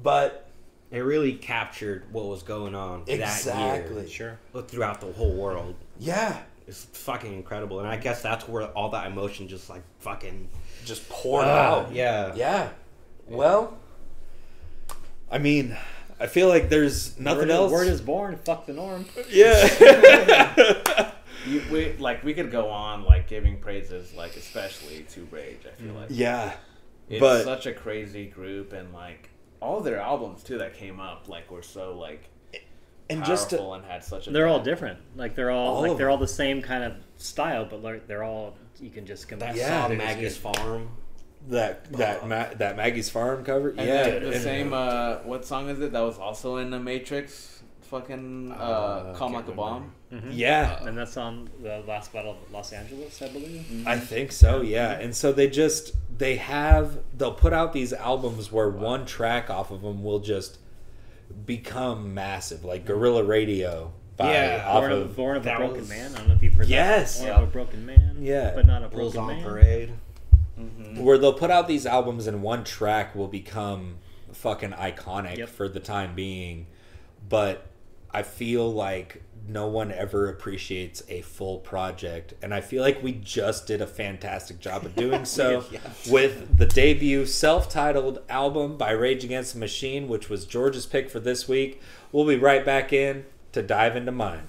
but It really captured what was going on that Exactly. year. Sure. Throughout the whole world. yeah It's fucking incredible. And I guess that's where all that emotion just like fucking. just poured Ah, out yeah. yeah well i mean i feel like there's nothing word, else Word is born. Fuck the norm. yeah You, we, like we could go on like giving praises, like especially to Rage. I feel mm-hmm. like yeah it's but- such a crazy group, and like all their albums too that came up, like were so like and just to, powerful and had such a. They're all different. Like they're all, All like they're them. all the same kind of style, but like they're all you can just compare. Yeah, song it is Maggie's Farm. That that Ma- that Maggie's Farm cover. And yeah, the, the and- same. Uh, what song is it that was also in the Matrix? Fucking uh, Uh, "Calm can't Like a remember. Bomb." Yeah, And that's on the last battle of Los Angeles, I believe. I think so. Yeah, and so they just they have they'll put out these albums where one track off of them will just become massive, like Guerrilla Radio. By, Yeah, off Born, of, of, Born of a Broken was- Man. I don't know if you've heard Yes. that. Born Yeah. of a Broken Man. Yeah. But not a broken Bulls broken on man. Parade. where they'll put out these albums and one track will become fucking iconic Yep. for the time being, but I feel like no one ever appreciates a full project, and I feel like we just did a fantastic job of doing so Yeah. with the debut self-titled album by Rage Against the Machine, which was George's pick for this week. We'll be right back in to dive into mine.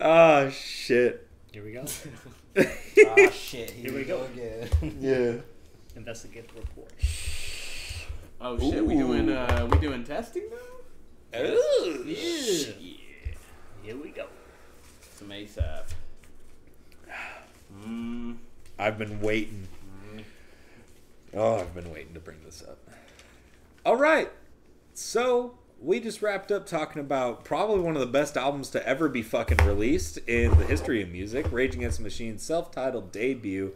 Oh shit! Here we go. ah shit, here, Here we we go. go again. Yeah. Investigate the report. Oh shit, we doing uh, we doing testing now? Ooh. Yeah. Here we go. Some ASAP. Mm, I've been waiting. Oh, I've been waiting to bring this up. All right. So, we just wrapped up talking about probably one of the best albums to ever be fucking released in the history of music Rage Against the Machine's self titled debut,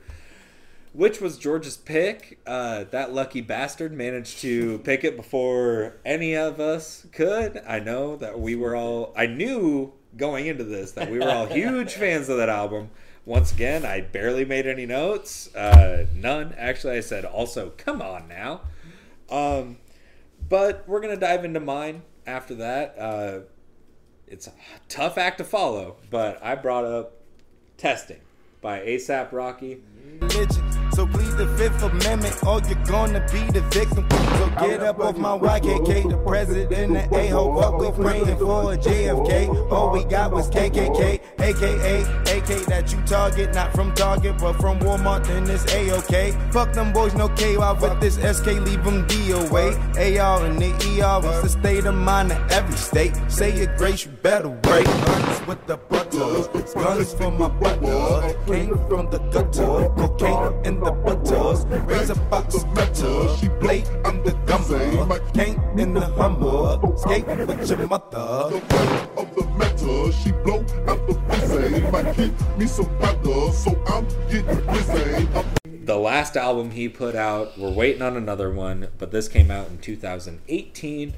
which was George's pick. Uh, that lucky bastard managed to pick it before any of us could. I know that we were all, I knew going into this that we were all huge fans of that album. Once again, I barely made any notes. Uh, none. Actually, I said also, come on now. Um, but we're going to dive into mine after that. Uh, it's a tough act to follow, but I brought up Testing by ASAP Rocky. So plead the Fifth Amendment, or you're gonna be the victim. So get up off my YKK, the president, the a-hole. What we praying for a JFK? All we got was KKK, aka AK that you target, not from Target, but from Walmart. Then it's A-OK. Fuck them boys, no KY with this SK, leave them DOA. AR and the ER is the state of mind of every state. Say your grace, you better wait. Guns with the butter, guns from my butter. Came from the gutter, cocaine in the butters. Raise a box gutter, she played in the gummer. Came in the hummer, skate with your mother. of the metal. She blow out the pussy. Might hit me some butter, so I'm getting busy. The last album he put out, we're waiting on another one, but this came out in 2018,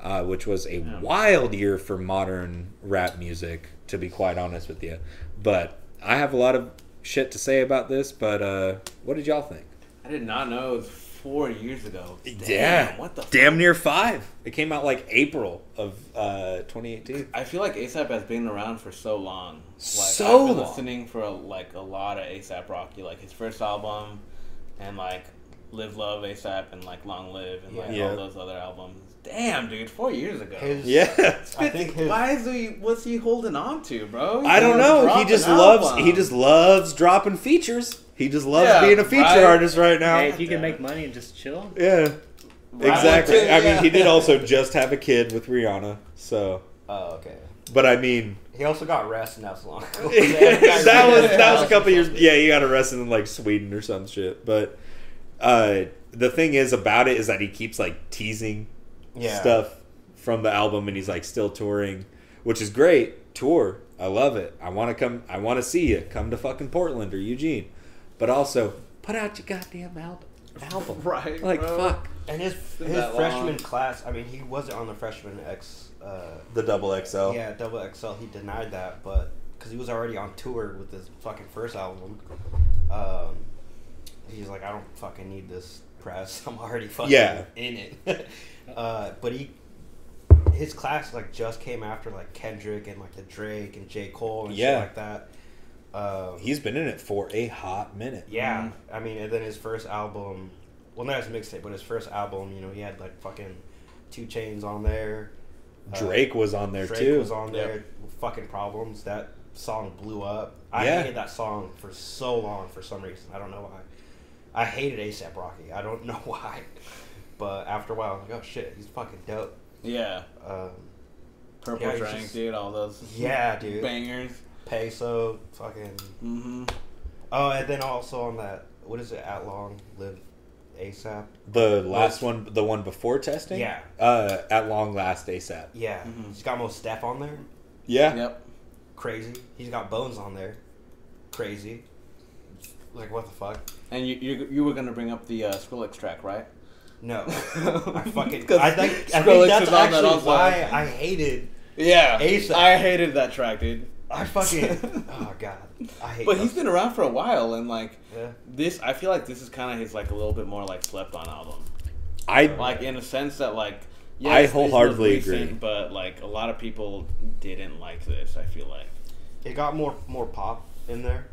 uh, which was a wild year for modern rap music, to be quite honest with you. But I have a lot of shit to say about this, but uh, what did y'all think? I did not know it was four years ago. Damn, yeah, What the damn fuck? near five. It came out like April of uh, 2018. I feel like ASAP has been around for so long. Like, So I've been long. listening for like a lot of ASAP Rocky, like his first album, and like Live Love ASAP and like Long Live and like Yeah. all those other albums. Damn, dude, four years ago. His, Yeah. I think his, Why is he? What's he holding on to, bro? He I don't know. He just loves. album. He just loves dropping features. He just loves Yeah, being a feature right. artist right now. Hey, if you can make money and just chill, Yeah, Right. exactly. I mean, he did also just have a kid with Rihanna, so. oh, okay. But I mean, He also got arrested not so long ago. that was that was a couple years. Yeah, he got arrested in like Sweden or some shit. But uh, the thing is about it is that he keeps like teasing Yeah. stuff from the album, and he's like still touring, which is great. Tour, I love it. I want to come. I want to see you. Come to fucking Portland or Eugene, but also put out your goddamn album. Album, Right, Like bro. fuck And his his freshman long. class, I mean, he wasn't on the freshman X. Uh, the double XL. Yeah, double XL. He denied that, but because he was already on tour with his fucking first album, um, he's like, I don't fucking need this press. I'm already fucking Yeah. in it. uh, but he, his class like just came after like Kendrick and like the Drake and J Cole and Yeah. shit like that. Um, He's been in it for a hot minute. yeah, I mean, and then his first album, well, not his mixtape, but his first album, you know, he had like fucking 2 Chainz on there. Uh, Drake was on there Drake too. was on there. Fucking problems. That song blew up. I Yeah. hated that song for so long for some reason. I don't know why. I hated ASAP Rocky. I don't know why. But after a while, I'm like, oh shit, he's fucking dope. Yeah, Um, Purple Yeah, Drank, just- dude. All those yeah, dude. bangers. Peso, fucking. Mm-hmm. Oh, and then also on that, what is it? At long live ASAP. The last one, the one before testing. Yeah. Uh, at long last, ASAP. Yeah, Mhm. he's got Mos Def on there. Yeah. Yep. Crazy. He's got Bones on there. Crazy. Like what the fuck? And you you, you were gonna bring up the uh, Skrillex track, right? No, I fucking. 'Cause I think, I think that's is that actually also. why I hated. Yeah, A$AP. I hated that track, dude. I fucking. oh god, I hate. But those- he's been around for a while, and like Yeah. this, I feel like this is kind of his like a little bit more like slept on album. I Like in a sense that like I wholeheartedly recent, agree. But like a lot of people didn't like this. I feel like. It got more more pop in there,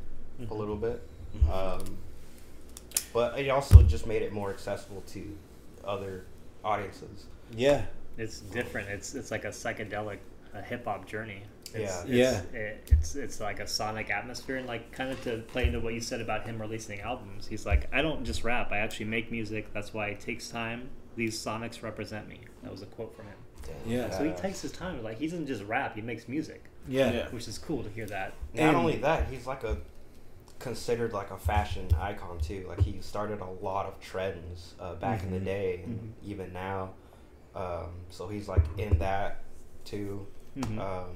a little bit. Um, but it also just made it more accessible to other audiences. yeah. it's different. It's it's like a psychedelic, a hip hop journey. It's, Yeah. it's, It, it's it's like a sonic atmosphere, and like kind of to play into what you said about him releasing albums. He's like, I don't just rap. I actually make music. That's why it takes time. These sonics represent me. That was a quote from him. Yeah. So he takes his time. Like he doesn't just rap. He makes music, Yeah. Yeah. which is cool to hear that. Not And- only that, he's like a considered like a fashion icon too. Like he started a lot of trends uh, back in the day, and even now. Um, so he's like in that too. Mhm. Um,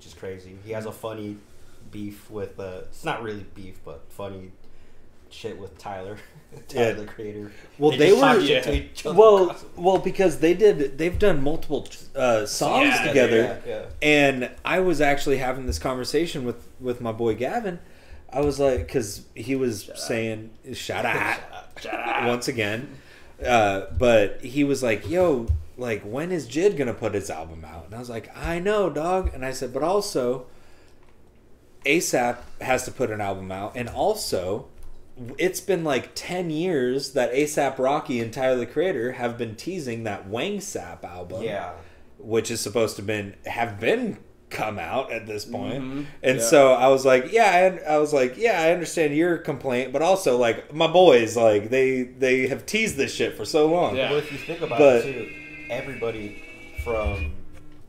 just crazy. He has a funny beef with. Uh, it's not really beef, but funny shit with Tyler, Tyler Yeah. the creator. Well, they just talk were- shit to each other Well, constantly. well, because they did. They've done multiple uh, songs Yeah, together, yeah, yeah. and I was actually having this conversation with with my boy Gavin. I was like, because he was saying, "Shout out, once again," uh, but he was like, "Yo, like, when is JID gonna put his album out?" And I was like, "I know, dog." And I said, "But also, ASAP has to put an album out, and also." it's been like 10 years that ASAP Rocky and Tyler the Creator have been teasing that Wang Sap album. Yeah. Which is supposed to been have been come out at this point. Mhm. And Yeah. so I was like, yeah, I, I was like, yeah, I understand your complaint, but also like my boys like they they have teased this shit for so long. Yeah. Well, if you think about But- it too, everybody from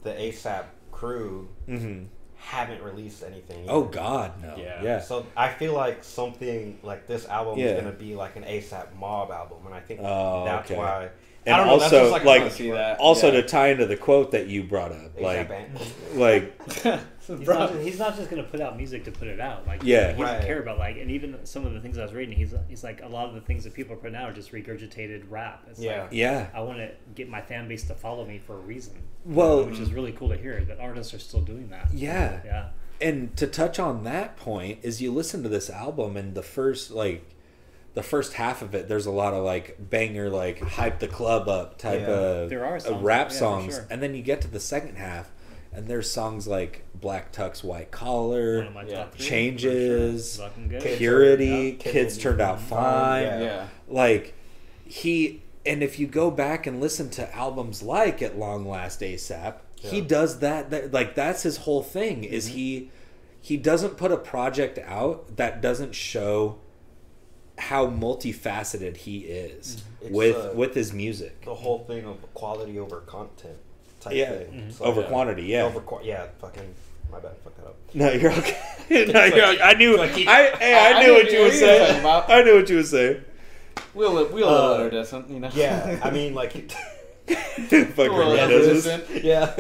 the ASAP crew Mhm. haven't released anything. Oh god, no. Yeah. Yeah. So I feel like something like this album Yeah. is gonna be like an ASAP Mob album, and I think Oh, that's okay. why. And I don't know. That's also, just like, like, a see that. Also Yeah. to tie into the quote that you brought up, like like He's not, just, he's not just gonna put out music to put it out. Like Yeah. he doesn't care about like, and even some of the things I was reading, he's he's like a lot of the things that people are putting out are just regurgitated rap. It's Yeah. like yeah. I want to get my fan base to follow me for a reason. Well- which is really cool to hear that artists are still doing that. Yeah. yeah. and to touch on that point is you listen to this album and the first like the first half of it there's a lot of like banger like hype the club up type Yeah. of There are songs, rap yeah, songs sure. and then you get to the second half and there's songs like black tux white collar Yeah. Changes, sure. Fucking. Kids purity kids, Kids turned out fine Yeah. Yeah. like he and if you go back and listen to albums like at long last asap he does that, that like that's his whole thing is Mm-hmm. he he doesn't put a project out that doesn't show how multifaceted he is Mm-hmm. It's, with uh, with his music the whole thing of quality over content type Yeah. thing. So, over yeah. quantity yeah Over qua- yeah, fucking. My bad, fuck that up. no you're okay no, you're okay. i knew like he- I, hey, I, I- I knew knew what you were you were talking saying about. i knew what you were saying We'll we'll Uh, let her doesn't you know. Yeah, I mean, like, Fuck We'll let her Hernandez. yeah.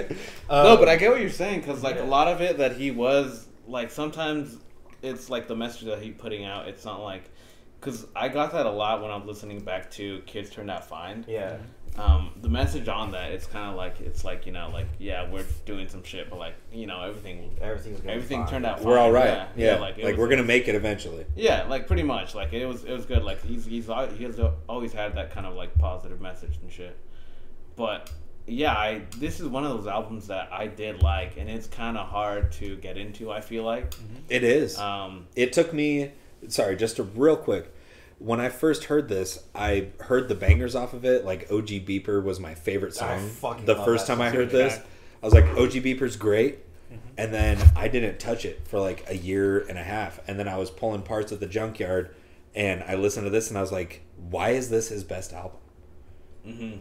no, Um, but I get what you're saying because like yeah. a lot of it that he was like sometimes it's like the message that he's putting out. It's not like because I got that a lot when I'm listening back to Kids Turned Out Fine. Yeah. Um, the message on that it's kind of like it's like you know like yeah we're doing some shit but like you know everything Everything's gonna be everything fine. turned out fine. we're all right Yeah, yeah, like, like, was- we're gonna make it eventually yeah, like pretty much. Like it was, it was good. Like he's he's al- he has always had that kind of like positive message and shit. But yeah, I this is one of those albums that I did like, and it's kind of hard to get into. I feel like. it is Um, it took me sorry just a real quick when i first heard this i heard the bangers off of it like og beeper was my favorite song. the first time i heard this i was like og beeper's great. And then i didn't touch it for like a year and a half. And then i was pulling parts at the junkyard and i listened to this and i was like why is this his best album?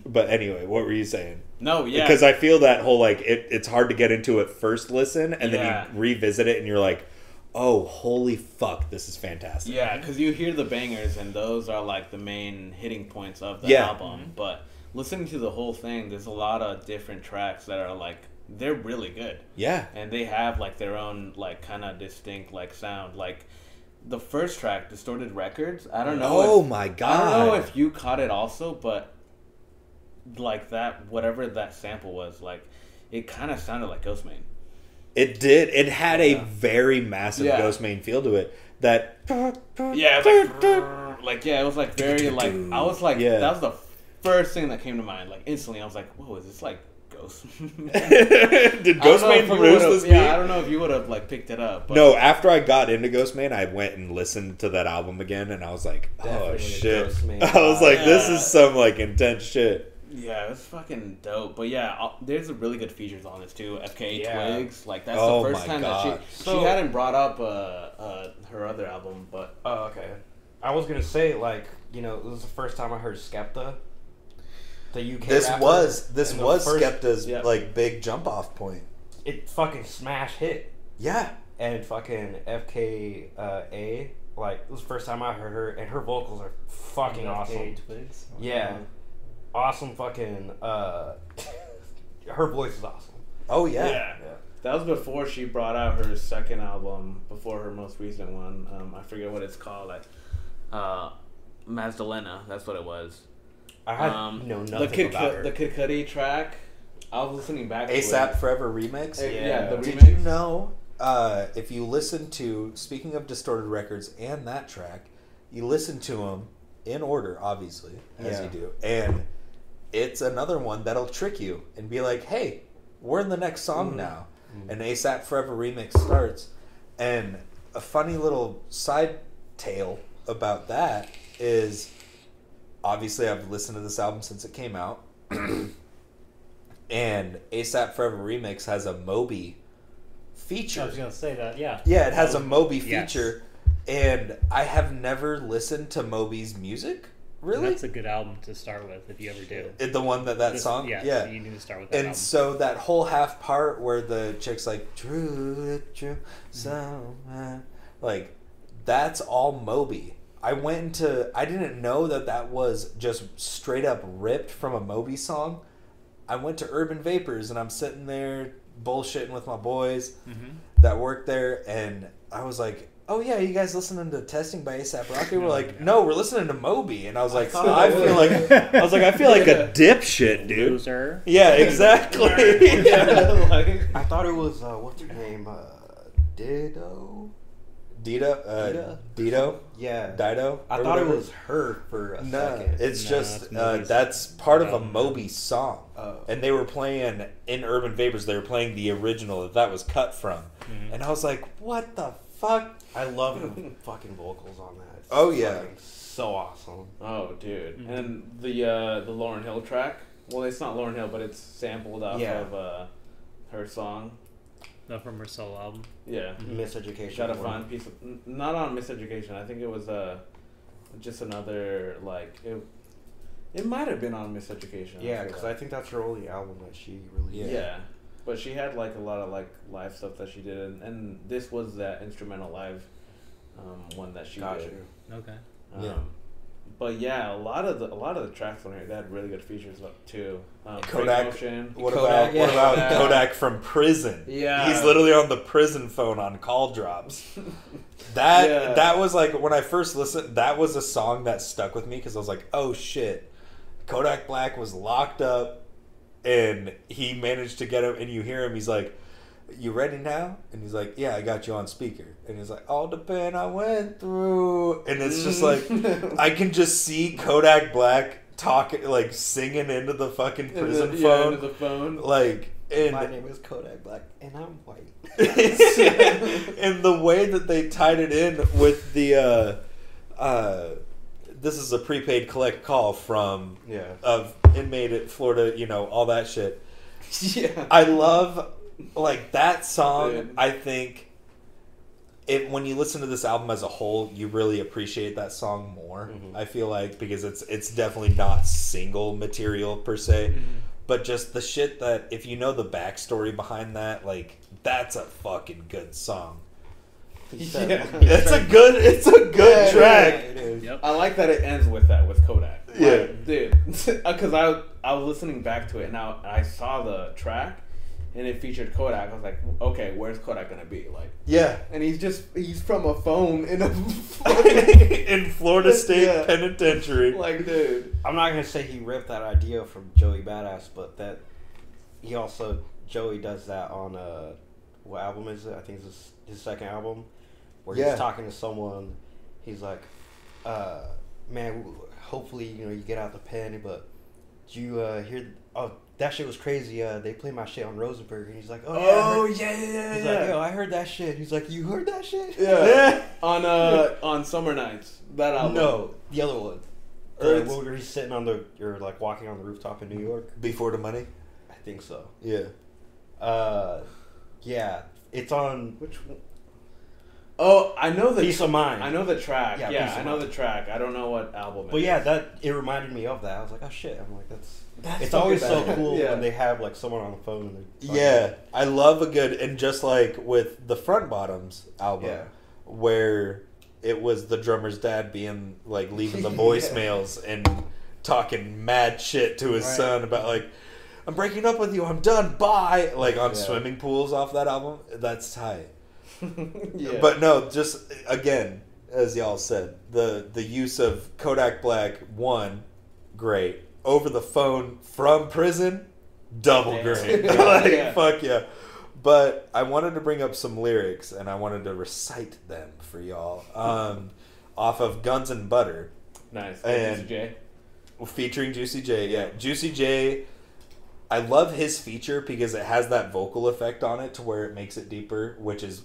But anyway what were you saying? No, yeah, because i feel that whole like it, it's hard to get into it first listen and Yeah. then you revisit it and you're like oh holy fuck this is fantastic yeah, because you hear the bangers, and those are like the main hitting points of the Yeah. album. Mm-hmm. But listening to the whole thing, there's a lot of different tracks that are like they're really good. yeah and they have like their own like kind of distinct like sound like the first track distorted records i don't know Oh if- my i don't know if you caught it also but like that whatever that sample was like it kind of sounded like Ghostemane It did. It had a very massive Yeah. Ghostemane feel to it. That yeah it was like, like yeah it was like very like i was like Yeah. that was the first thing that came to mind like instantly i was like whoa is this like ghost did Ghost know Main if you produce this yeah i don't know if you would have like picked it up but No, after I got into Ghostemane, I went and listened to that album again, and I was like, "Oh Definitely shit!" I was like, "This is some like intense shit." Yeah, it's fucking dope. But yeah, uh, there's a really good features on this too. FKA Yeah. Twigs, like that's Oh the first time God. that she So- she hadn't brought up uh, uh, her other album, but Oh, okay. I was gonna say like you know this was the first time I heard Skepta. The UK. This rapper, was this was first- Skepta's yeah. like big jump off point. It fucking smash hit Yeah, and fucking FKA uh, like it was the first time I heard her and her vocals are fucking awesome. Twigs. Yeah, awesome fucking. uh Her voice is awesome. oh yeah, yeah. that was before she brought out her second album, before her most recent one. Um, I forget what it's called, like uh, Magdalene. That's what it was. I had Um, know the nothing Kid about Cudi- her. the Kid Cudi track. I was listening back to ASAP. Forever remix. Uh, yeah, the Did remix. you know? Uh, if you listen to, speaking of distorted records and that track, you listen to them in order, obviously, as Yeah. you do, and it's another one that'll trick you and be like, "Hey, we're in the next song Mm-hmm. now," and ASAP Forever remix starts, and a funny little side tale about that is obviously I've listened to this album since it came out, and ASAP Forever Remix has a Moby feature. I was gonna say that. Yeah. Yeah, it has a Moby Yes. feature, and I have never listened to Moby's music. Really, That's a good album to start with if you ever do. It- the one that that This- song, yeah, yeah. you need to start with that And album. so that whole half part where the chick's like true, true, so uh," like that's all Moby. I went into I didn't know that that was just straight up ripped from a Moby song. I went to Urban Vapors and I'm sitting there bullshitting with my boys that work there, and I was like, "Oh yeah, you guys listening to Testing by ASAP Rocky?" We're like, "No, we're listening to Moby," and I was like, thought "I feel like I was like I feel like a dipshit, dude." Loser. Yeah, exactly. like, I thought it was uh, what's her name? Uh, Dido. Dito, uh, Dita? Dito, Yeah. Dido. I or thought it was her for a No, second. it's No, just that's uh, that's part of a. Moby song, Oh. and they were playing in Urban Vapors. They were playing the original that that was cut from, Mm-hmm. and I was like, "What the fuck?" I love the fucking vocals on that. It's Oh, yeah. so awesome. oh, dude. Mm-hmm. And the uh, the Lauryn Hill track. Well, it's not Lauryn Hill, but it's sampled off Yeah. of uh, her song. Not from her solo album. Yeah. Miseducation. Got a one. fine piece of n- not on Miseducation. I think it was uh, just another like it. It might have been on Miseducation. Yeah, feel because like. I think that's her only album that she released. Yeah. But she had like a lot of like live stuff that she did, and, and this was that instrumental live um, one that she Got did. Okay. Um, Yeah. But yeah, a lot of the a lot of the tracks on here they had really good features up too. Um, Kodak- Ocean. What Kodak, about yeah. what about Kodak. Kodak from prison? Yeah. he's literally on the prison phone on call drops. That Yeah. that was like when I first listened. That was a song that stuck with me because I was like, "Oh shit!" Kodak Black was locked up, and he managed to get him. And you hear him. He's like, "You ready now?" And he's like, "Yeah, I got you on speaker." And he's like, "All the pain I went through," and it's just like I can just see Kodak Black talking, like singing into the fucking And the- prison yeah, phone, into the phone. like. And My name is Kodak Black, and I'm white. and the way that they tied it in with the uh, uh, this is a prepaid collect call from Yeah. of inmate at Florida, you know, all that shit. yeah. I love like that song. Dude. I think it when you listen to this album as a whole, you really appreciate that song more. Mhm. I feel like because it's it's definitely not single material per se, but just the shit that if you know the backstory behind that, like that's a fucking good song. Yeah. It's a good it's a good track. it is. Yep. I like that it ends with that with Kodak. Yeah. Like, dude, because I I was listening back to it and I, I saw the track and it featured Kodak. I was like, okay, where's Kodak gonna be? Like, Yeah. and he's just he's from a phone in a In Florida State Yeah. Penitentiary. like, dude. I'm not gonna say he ripped that idea from Joey Badass, but that he also Joey does that on uh what album is it? I think it's his, his second album, where Yeah. he's talking to someone. He's like, uh, "Man, hopefully you know you get out the pen, but do you uh, hear? Oh, that shit was crazy. Uh, they play my shit on Rosenberg." And he's like, "Oh, yeah." I Oh heard-" yeah, yeah, yeah. He's like, "Yo, I heard that shit." He's like, "You heard that shit?" Yeah. on uh on Summer Knights that album. No, the other one. Or Uh, it's- where he's sitting on the, you're like walking on the rooftop in New York. Before the money. I think so. Yeah. Uh, yeah, it's on Which one? Oh, I know the Peace of Mind. I know the track. Yeah, Yeah, Peace of I know Mind. the track. I don't know what album. But it yeah, is. that it reminded me of that. I was like, oh shit. I'm like, that's. That's it's always so bad. cool Yeah. when they have like someone on the phone and they're. fucking- Yeah, I love a good and just like with the Front Bottoms album, Yeah. where it was the drummer's dad being like leaving the Yeah. voicemails and talking mad shit to his Right. son about like I'm breaking up with you, I'm done, bye. Like on Yeah. swimming pools off that album, that's tight. yeah. But no, just again, as y'all said, the the use of Kodak Black one, great. Over the phone from prison, double great. Yeah. like Yeah. fuck yeah. But I wanted to bring up some lyrics and I wanted to recite them for y'all. Um, off of Guns and Butter, nice. and- Jay. featuring Juicy J. Yeah, Juicy J. I love his feature because it has that vocal effect on it to where it makes it deeper, which is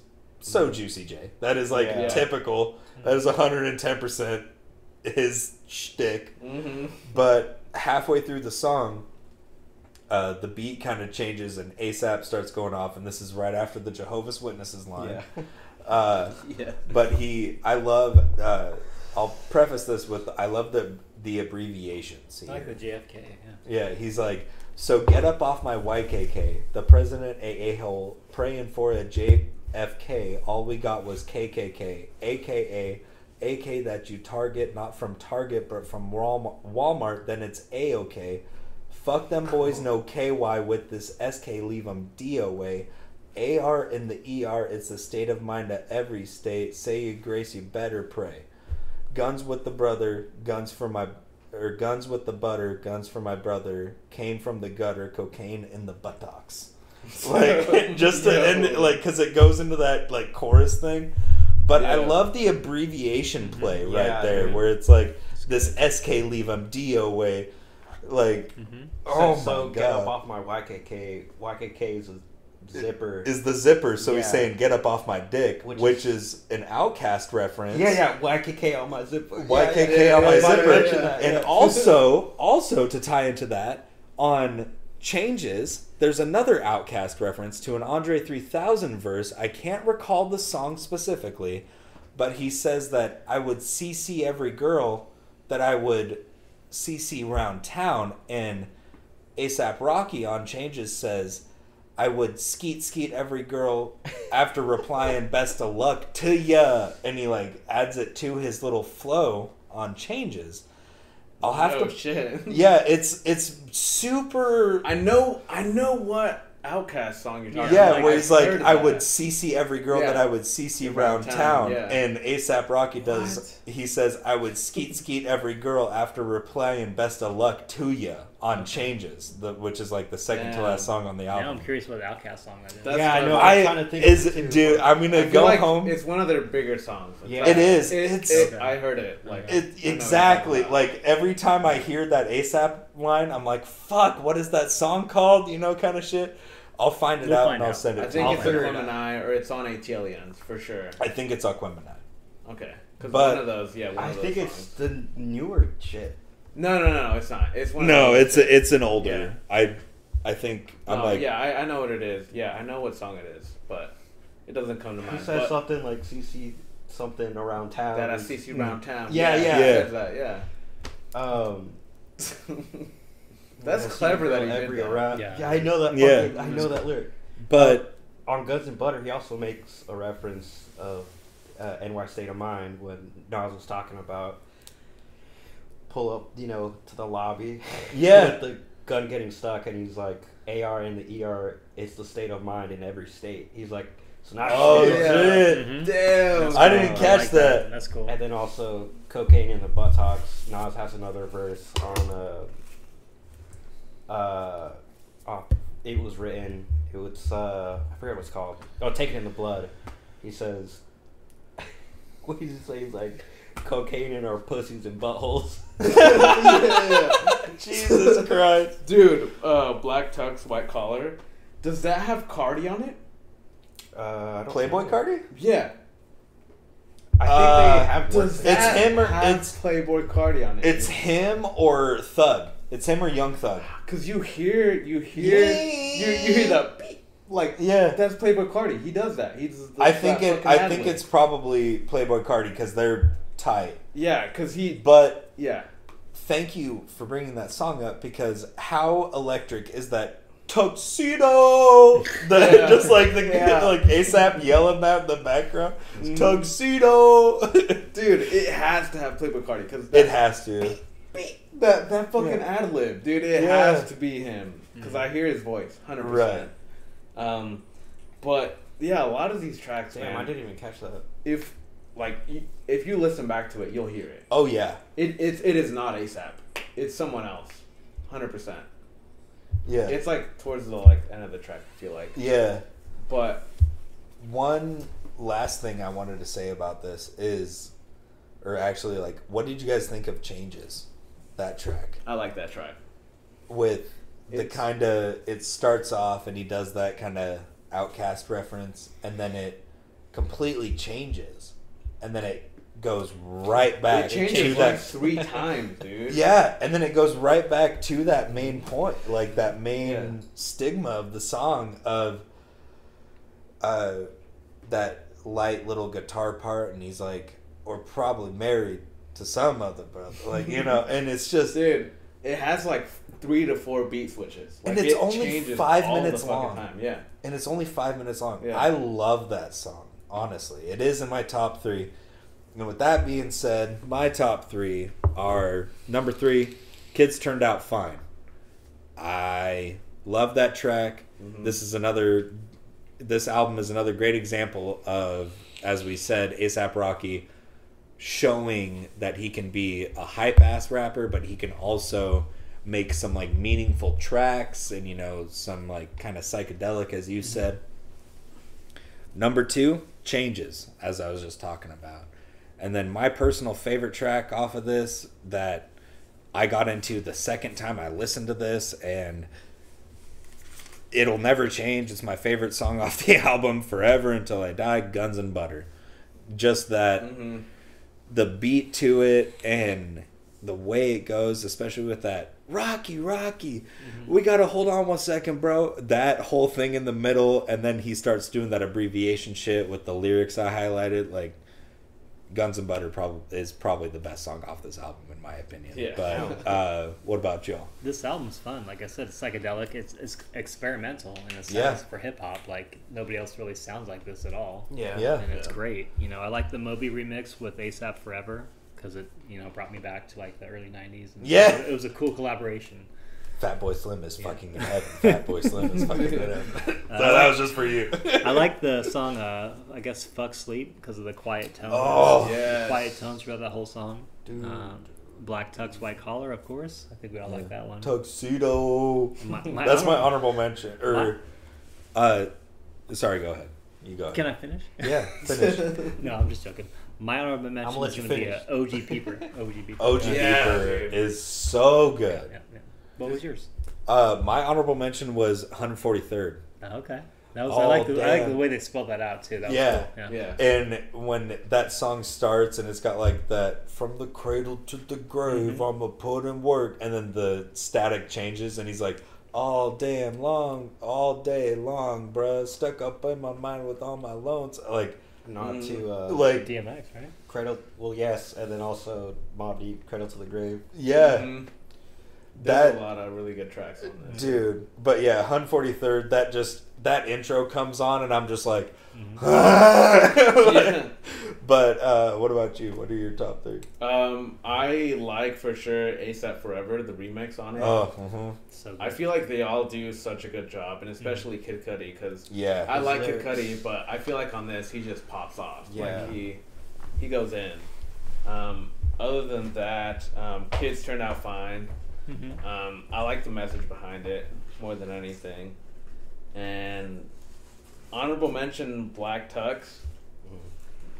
so Juicy J. That is like Yeah. typical. That is 110% his shtick. Mm-hmm. But halfway through the song, uh, the beat kind of changes and ASAP starts going off, and this is right after the Jehovah's Witnesses line. Yeah. Uh, Yeah. but he, I love. Uh, I'll preface this with I love the the abbreviations. I like the. JFK. Yeah. Yeah, he's like, so get up off my YKK. The president a a hole praying for a JFK. All we got was KKK, aka AK that you target not from Target but from Walmart. Then it's a okay. Fuck them boys, no KY with this SK. Leave them DOA. AR in the ER, it's the state of mind of every state. Say you grace, you better pray. Guns with the brother, guns for my, or guns with the butter, guns for my brother. Came from the gutter, cocaine in the buttocks. Like just to end, it, like because it goes into that like chorus thing. But I love the abbreviation mm-hmm. play right Yeah, there, dude. where it's like this SK leave them DOA. Like, mm-hmm. oh so, so my get up off my YKK. YKK is a zipper. is the zipper? So he's saying get up off my dick, which, Which is, an OutKast reference. yeah, yeah. YKK on my zipper. YKK Yeah, on yeah, my yeah, zipper. and also, also to tie into that, on Changes, there's another OutKast reference to an Andre 3000 verse. I can't recall the song specifically, but he says that I would CC every girl that I would CC round town, and ASAP Rocky on Changes says, I would skeet skeet every girl after replying best of luck to ya, and he like adds it to his little flow on Changes. I'll have oh, to, shit. yeah, it's it's super. I know. I know what OutKast song you're talking about. Yeah, about. where he's like, I would CC every girl Yeah. that I would CC Around round town, town, yeah. and ASAP Rocky does. He says, I would skeet skeet every girl after replying best of luck to ya on Changes, the, which is like the second to last song on the album. Now I'm curious what the OutKast song that is. That's Yeah, I know. I I'm think is it dude. I'm gonna I go like home. It's one of their bigger songs. It's Yeah. like- It is. It, It's- it- Okay. I heard it. Like It, know what you're exactly. Like every time I hear that ASAP line, I'm like, "Fuck! What is that song called?" You know, kind of shit. I'll find it We'll out find and I'll out. send it. I to think you. it's figure it Aquemini or it's on ATLiens for sure. I think it's Aquemini. Okay, because But- one of those, yeah, one I of those think it's songs. the newer shit. No, no, no, no, it's not. It's one. No, it's a, it's an older. Yeah. I I think I'm Oh, like yeah, I, I know what it is. Yeah, I know what song it is, but it doesn't come to He mind. says But something like CC something around town. that I see you around town. Yeah, yeah. it Yeah. that, yeah. Um, That's I clever that he every did that. around. Yeah. Yeah. I know that. Yeah. fucking- I know that lyric. but On Guns and Butter, he also makes a reference of uh, NY State of Mind when Nas was talking about pull up, you know, to the lobby. Yeah. with the gun getting stuck, and he's like, AR and the ER, it's the state of mind in every state. He's like, so now oh shit. shit. Mhm. Damn. I didn't catch like that. That's cool. And then also cocaine in the buttocks. Nas has another verse on uh uh oh, it was written it was uh I forget what it's called. Oh Taken in the Blood. He says what does he say? He's like cocaine in our pussies and buttholes. Jesus Christ. Dude, uh, black tux, white collar. Does that have Carti on it? Uh I don't Playboi think- Carti? Yeah. I think Uh, they have Does words. It's that him or- have it's- Playboi Carti on it? It's him or Thug. It's him or Young Thug. Cause you hear you hear you, you hear the beep, like Yeah. that's Playboi Carti. He does that. He does I think that it. I think it's probably Playboi Carti because they're tight. yeah, cause he But yeah thank you for bringing that song up because how electric is that tuxedo? That Yeah. just like the Yeah. like ASAP yelling that in the background. Tuxedo. dude, it has to have Playboi Carti because it has to. that that fucking Yeah. ad lib, dude. It Yeah. has to be him because I hear his voice, hundred Right. percent. Um, but yeah, a lot of these tracks, Damn, man. I didn't even catch that. If like if you listen back to it, you'll hear it. Oh yeah. It it's it is not ASAP. It's someone else, hundred percent. Yeah. It's like towards the like end of the track. I feel like, yeah. but One last thing I wanted to say about this is, or actually, like, what did you guys think of Changes? That track I like that track. with the kind of it starts off and he does that kind of OutKast reference and then it completely changes, and then it goes right back It to changes that like three times, dude. Yeah, and then it goes right back to that main point, like that main Yeah. stigma of the song of uh that light little guitar part and he's like or probably married to some other brother. Like, you know, and it's just Dude, it has like three to four beat switches. And it's it only five minutes long. Time. Yeah. and it's only five minutes long. Yeah. I love that song, honestly. It is in my top three. And with that being said, my top three are number three, Kids Turned Out Fine. I love that track. Mm-hmm. This is another, this album is another great example of, as we said, ASAP Rocky showing that he can be a hype ass rapper, but he can also make some like meaningful tracks and you know some like kind of psychedelic as you mm-hmm. said. Number two, changes, as I was just talking about. And then my personal favorite track off of this that I got into the second time I listened to this and it'll never change. It's my favorite song off the album forever until I die, Guns and Butter. Just that Mm-hmm. the beat to it and the way it goes, especially with that Rocky, Rocky, we gotta hold on one second, bro. That whole thing in the middle, and then he starts doing that abbreviation shit with the lyrics I highlighted. Like, Guns and Butter probably is probably the best song off this album, in my opinion. Yeah. But uh, what about Joe? This album's fun. Like I said, it's psychedelic. It's, it's experimental in a sense Yeah. for hip hop. Like nobody else really sounds like this at all. Yeah. Yeah. and it's great. You know, I like the Moby remix with ASAP Forever because it you know brought me back to like the early '90s. And Yeah. it was a cool collaboration. Fatboy Slim is fucking in heaven. Fatboy Slim is fucking in heaven. so that was just for you. I like the song. Uh, I guess "Fuck Sleep" because of the quiet tones. Oh, Yes. quiet tones throughout that whole song. Um, Black Tux, White Collar, of course. I think we all like that one. Tuxedo. My- my That's my honorable mention. Or, uh, sorry, go ahead. You go. Ahead. Can I finish? Yeah, finish. no, I'm just joking. My honorable mention gonna is going to be finish. a OG Beeper. OG Beeper. OG Yeah, Beeper dude. is so good. Yeah, yeah. What was yours? Uh, my honorable mention was 143rd. Oh, okay. That was, Oh, I, like the, I like the way they spelled that out too. That was Yeah. cool. Yeah. And when that song starts and it's got like that from the cradle to the grave, Mm-hmm. I'ma put in work, and then the static changes and he's like, all damn long, all day long, bruh, stuck up in my mind with all my loans. Like, Not to uh, like, DMX, right? cradle. Well, yes, and then also Mobb Deep, cradle to the grave. yeah. Mhm. There's That a lot of really good tracks on this. dude but yeah 143rd that just that intro comes on and i'm just like Yeah. but uh what about you what are your top three? Um, I like for sure ASAP Forever, the remix on it. Oh mhm. So good. I feel like they all do such a good job, and especially Kid Cudi, because yeah I like Kid lyrics. Cudi, but I feel like on this he just pops off. Yeah. Like he he goes in. Um, other than that, um, kids turned out fine. Mhm. Um, I like the message behind it more than anything. And honorable mention Black Tux.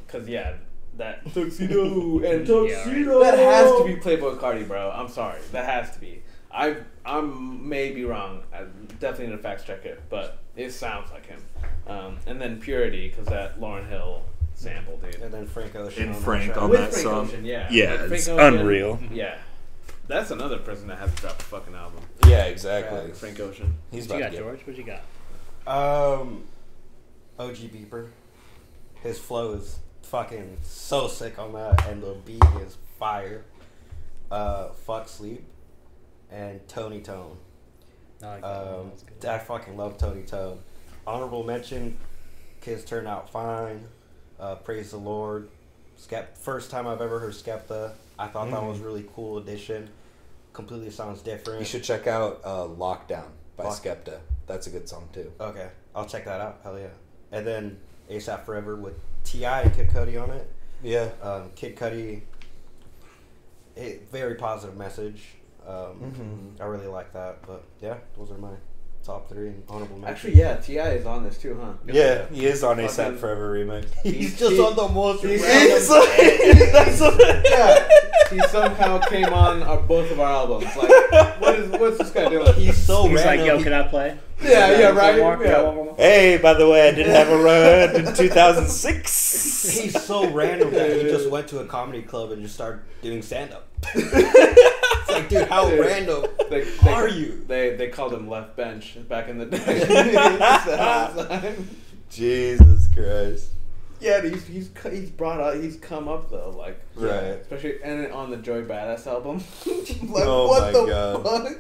Cause yeah, that tuxedo and tuxedo. That has to be Playboi Carti, bro. I'm sorry, that has to be. I I'm may be wrong. I definitely need to fact check it, but it sounds like him. Um, and then Purity, cause that Lauryn Hill sample, dude. And then Frank Ocean. And on Frank that on track. that Frank song. Ocean, yeah, Yeah, Like, it's Ocean, unreal. Yeah, that's another person that hasn't dropped a fucking album. yeah exactly Frank Ocean. he's what you got, to get George? What you got? Um, OG Beeper. His flow is fucking so sick on that, and the beat is fire. Uh, fuck sleep, and Tony Tone. I like. Um, That. I fucking love Tony Tone. Honorable mention: Kids turn out fine. Uh, praise the Lord. Skep- first time I've ever heard Skepta. I thought that was a really cool addition. Completely sounds different. you should check out uh lockdown by Lock- skepta that's a good song too Okay, I'll check that out. Hell yeah. And then ASAP Forever with T.I and Kid Cudi on it. yeah Um, Kid Cudi, a very positive message. Um, Mhm. I really like that. But yeah, those are mine. Top three and honorable mention. Actually, yeah, T.I is on this too, huh? Yeah, he is on ASAP Fucking- Forever remix. He's just on the most he's- He's like- that's what- yeah, he somehow came on our, both of our albums. Like, what is what's this guy doing? He's so He's random. like, yo, he- can I play? yeah, yeah, right. One more? Yeah. one more? Hey, by the way, I didn't have a run in 2006. He's so random that he just went to a comedy club and just started doing stand up. It's like, dude, how Dude. random They, they, are you? They they called him left bench back in the day. Jesus Christ. yeah, he's he's he's brought up he's come up though, like Right. especially and on the Joey Bada$$ album. like, Oh what my the God. fuck?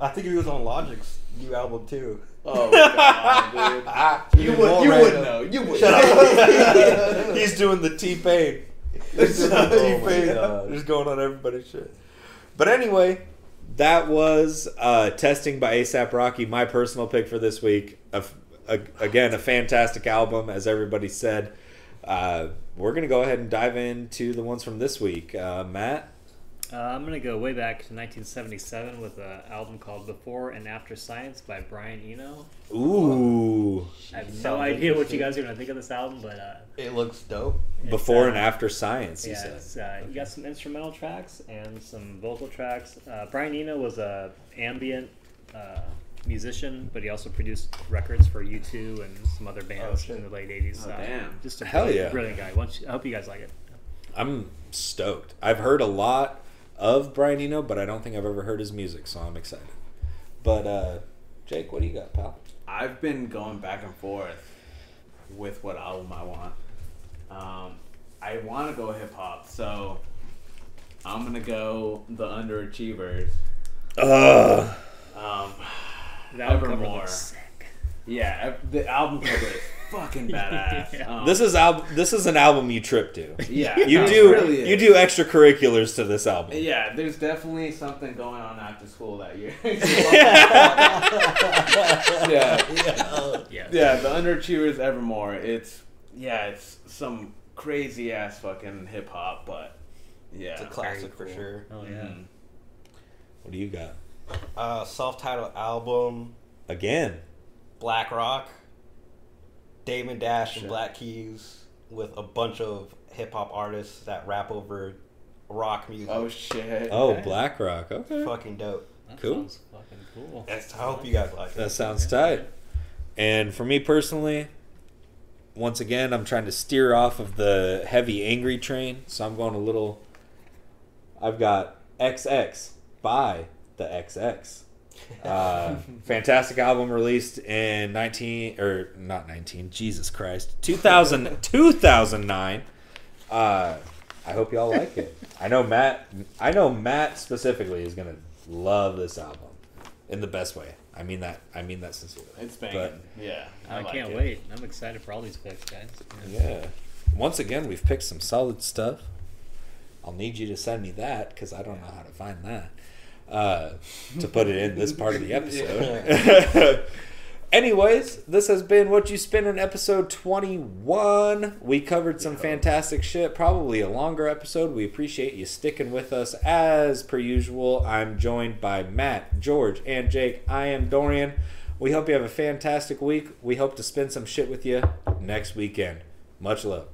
I think he was on Logic's new album too. Oh god, dude. You would more you would random. know. You would. Shut know. up. He's doing the T-Pain. He's doing the Oh my T-Pain. God. Just going on everybody's shit. But anyway, that was uh, Testing by ASAP Rocky, my personal pick for this week. A a- again, a fantastic album, as everybody said. Uh, we're going to go ahead and dive into the ones from this week. Uh, Matt? Uh, I'm gonna go way back to 1977 with an album called "Before and After Science" by Brian Eno. Ooh. I have no idea what you guys are gonna think of this album, but uh, It looks dope. Before uh, and After Science, he Yeah, said. it's, uh, you got some instrumental tracks and some vocal tracks. Uh, Brian Eno was a ambient uh, musician, but he also produced records for U2 and some other bands shit. in the late 80s. Oh, Uh, damn. Just a Hell brilliant, yeah. brilliant guy. Once, I hope you guys like it. I'm stoked. I've heard a lot of Brian Eno, but I don't think I've ever heard his music, so I'm excited. But uh, Jake, what do you got, pal? I've been going back and forth with what album I want. Um, I want to go hip hop, so I'm gonna go the Underachievers. Ugh. Um, That album cover Evermore. yeah, the album cover is fucking badass. Yeah. Um, This is al- This is an album you trip to. yeah, You do really you do extracurriculars to this album. Yeah, there's definitely something going on after school that year. yeah, Yeah. yeah. The Underachievers Evermore. It's yeah, it's some crazy ass fucking hip hop, but yeah, It's a classic for sure. Oh yeah. Mhm. What do you got? Uh, self-titled album, Again. Black Rock, Damon Dash and Black Keys with a bunch of hip hop artists that rap over rock music. Oh shit. Oh, Okay. BlakRoc. Okay. Fucking dope. That Cool. sounds fucking cool. I hope you guys like it. That sounds tight. And for me personally, once again, I'm trying to steer off of the heavy angry train, so I'm going a little. I've got XX by the XX. Uh, fantastic album released in 19 or not 19 jesus christ 2000 2009 uh, i hope y'all like it i know matt i know matt specifically is gonna love this album in the best way i mean that i mean that sincerely It's banging. But- yeah, I, like can't it. wait. I'm excited for all these picks, guys. yeah once again we've picked some solid stuff i'll need you to send me that because i don't know how to find that uh, to put it in this part of the episode Anyways, this has been Whatchu Spinnin' episode 21. We covered some fantastic shit, probably a longer episode. We appreciate you sticking with us as per usual. I'm joined by Matt, George, and Jake. I am Dorian. We hope you have a fantastic week. We hope to spend some shit with you next weekend. Much love.